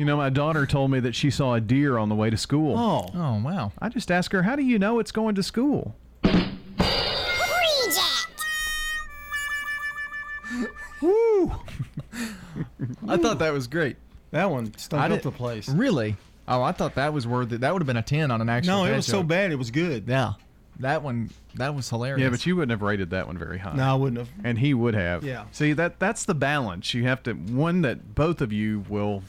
Speaker 4: You know, my daughter told me that she saw a deer on the way to school.
Speaker 3: Oh.
Speaker 5: Oh, wow.
Speaker 4: I just asked her, how do you know it's going to school?
Speaker 3: Woo!
Speaker 5: I thought that was great.
Speaker 3: That one stunk
Speaker 5: I
Speaker 3: up
Speaker 5: did-
Speaker 3: the place.
Speaker 5: Really? Oh, I thought that was worth it. That would have been a 10 on an actual
Speaker 3: No, it
Speaker 5: dad
Speaker 3: was so
Speaker 5: joke.
Speaker 3: bad it was good.
Speaker 5: Yeah. That one, that was hilarious.
Speaker 4: Yeah, but you wouldn't have rated that one very high.
Speaker 3: No, I wouldn't have.
Speaker 4: And he would have.
Speaker 3: Yeah.
Speaker 4: See, that that's the balance. You have to one that both of you will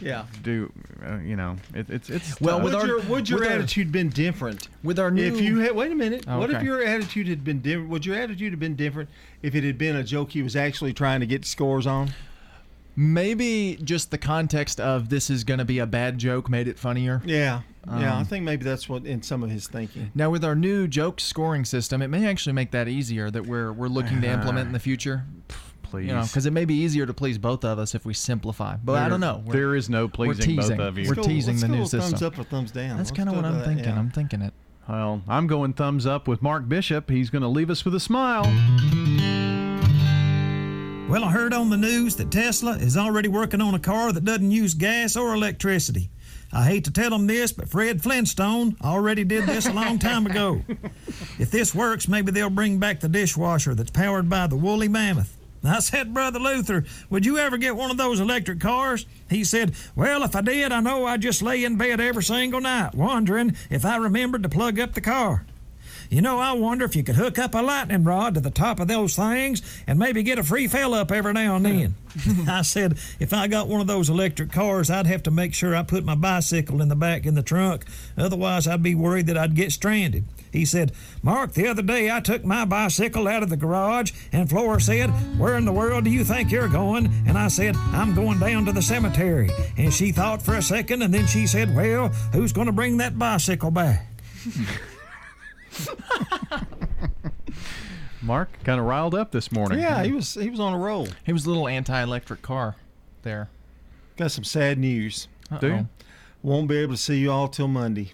Speaker 3: Yeah.
Speaker 4: do. Uh, you know, it, it's it's
Speaker 3: Well,
Speaker 4: tough.
Speaker 3: would your would your
Speaker 5: with our-
Speaker 3: attitude been different
Speaker 5: with our new
Speaker 3: if you had wait a minute?
Speaker 5: Oh,
Speaker 3: What if
Speaker 5: okay.
Speaker 3: your attitude had been different? Would your attitude have been different if it had been a joke he was actually trying to get scores on?
Speaker 5: maybe just the context of this is going to be a bad joke made it funnier.
Speaker 3: Yeah, yeah. I
Speaker 5: Um,
Speaker 3: think maybe that's what in some of his thinking.
Speaker 5: Now with our new joke scoring system, it may actually make that easier that we're we're looking to implement in the future.
Speaker 4: Please.
Speaker 5: You know, because it may be easier to please both of us if we simplify. But I don't know. We're-
Speaker 4: there is no
Speaker 5: we're
Speaker 4: pleasing both of you.
Speaker 5: We're
Speaker 4: Let's go-
Speaker 5: teasing
Speaker 3: let's
Speaker 5: the
Speaker 3: go
Speaker 5: new
Speaker 3: with thumbs
Speaker 5: system.
Speaker 3: up or thumbs down.
Speaker 5: That's kind of what I'm
Speaker 3: that,
Speaker 5: thinking.
Speaker 3: yeah.
Speaker 5: I'm thinking it.
Speaker 4: Well, I'm going thumbs up with Mark Bishop. He's going to leave us with a smile.
Speaker 73: Well, I heard on the news that Tesla is already working on a car that doesn't use gas or electricity. I hate to tell them this, but Fred Flintstone already did this a long time ago. If this works, maybe they'll bring back the dishwasher that's powered by the woolly mammoth. I said, Brother Luther, would you ever get one of those electric cars? He said, Well, if I did, I know I'd just lay in bed every single night, wondering if I remembered to plug up the car. You know, I wonder if you could hook up a lightning rod to the top of those things and maybe get a free fill up every now and then. I said, if I got one of those electric cars, I'd have to make sure I put my bicycle in the back in the trunk. Otherwise, I'd be worried that I'd get stranded. He said, Mark, the other day I took my bicycle out of the garage, and Flora said, Where in the world do you think you're going? And I said, I'm going down to the cemetery. And she thought for a second, and then she said, Well, who's going to bring that bicycle back?
Speaker 4: Mark kind of riled up this morning.
Speaker 3: Yeah, he was he was on a roll.
Speaker 5: He was a little anti-electric car there.
Speaker 3: Got some sad news.
Speaker 5: Uh-oh. Do you?
Speaker 3: Won't be able to see you all till Monday.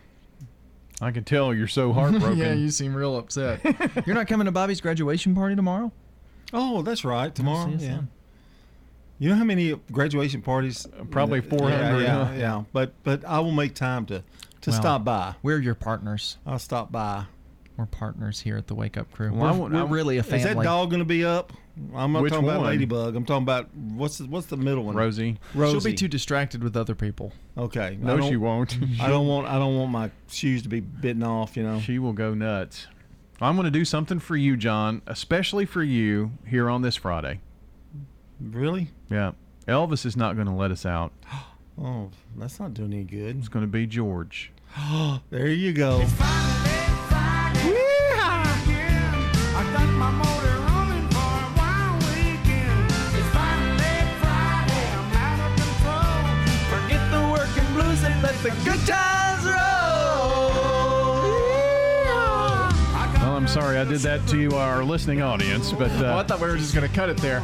Speaker 4: I can tell you're so heartbroken.
Speaker 5: yeah, you seem real upset. You're not coming to Bobby's graduation party tomorrow?
Speaker 3: Oh, that's right. Tomorrow. Yeah.
Speaker 5: son.
Speaker 3: You know how many graduation parties?
Speaker 4: Uh,
Speaker 3: probably
Speaker 4: 400,
Speaker 3: Yeah,
Speaker 4: huh?
Speaker 3: yeah, But but I will make time to to
Speaker 5: Well,
Speaker 3: stop by.
Speaker 5: We're your partners.
Speaker 3: I'll stop by.
Speaker 5: We're partners here at the Wake Up Crew.
Speaker 3: Well, I
Speaker 5: we're
Speaker 3: want-
Speaker 5: we're really a family.
Speaker 3: Is that dog going to be up? I'm not
Speaker 4: Which
Speaker 3: talking about
Speaker 4: one?
Speaker 3: Ladybug. I'm talking about what's the, what's the middle one?
Speaker 4: Rosie.
Speaker 3: Rosie.
Speaker 5: She'll be too distracted with other people.
Speaker 3: Okay.
Speaker 4: No,
Speaker 3: don't-
Speaker 4: she won't.
Speaker 3: I don't want I don't want my shoes to be bitten off. You know.
Speaker 4: She will go nuts. I'm going to do something for you, John, especially for you here on this Friday.
Speaker 3: Really?
Speaker 4: Yeah. Elvis is not going to let us out.
Speaker 3: Oh, that's not doing any good.
Speaker 4: It's going to be George.
Speaker 3: there you go.
Speaker 88: I the good times roll.
Speaker 4: Well, I'm sorry I did that to our listening audience, but uh,
Speaker 5: oh, I thought we were just going to cut it there.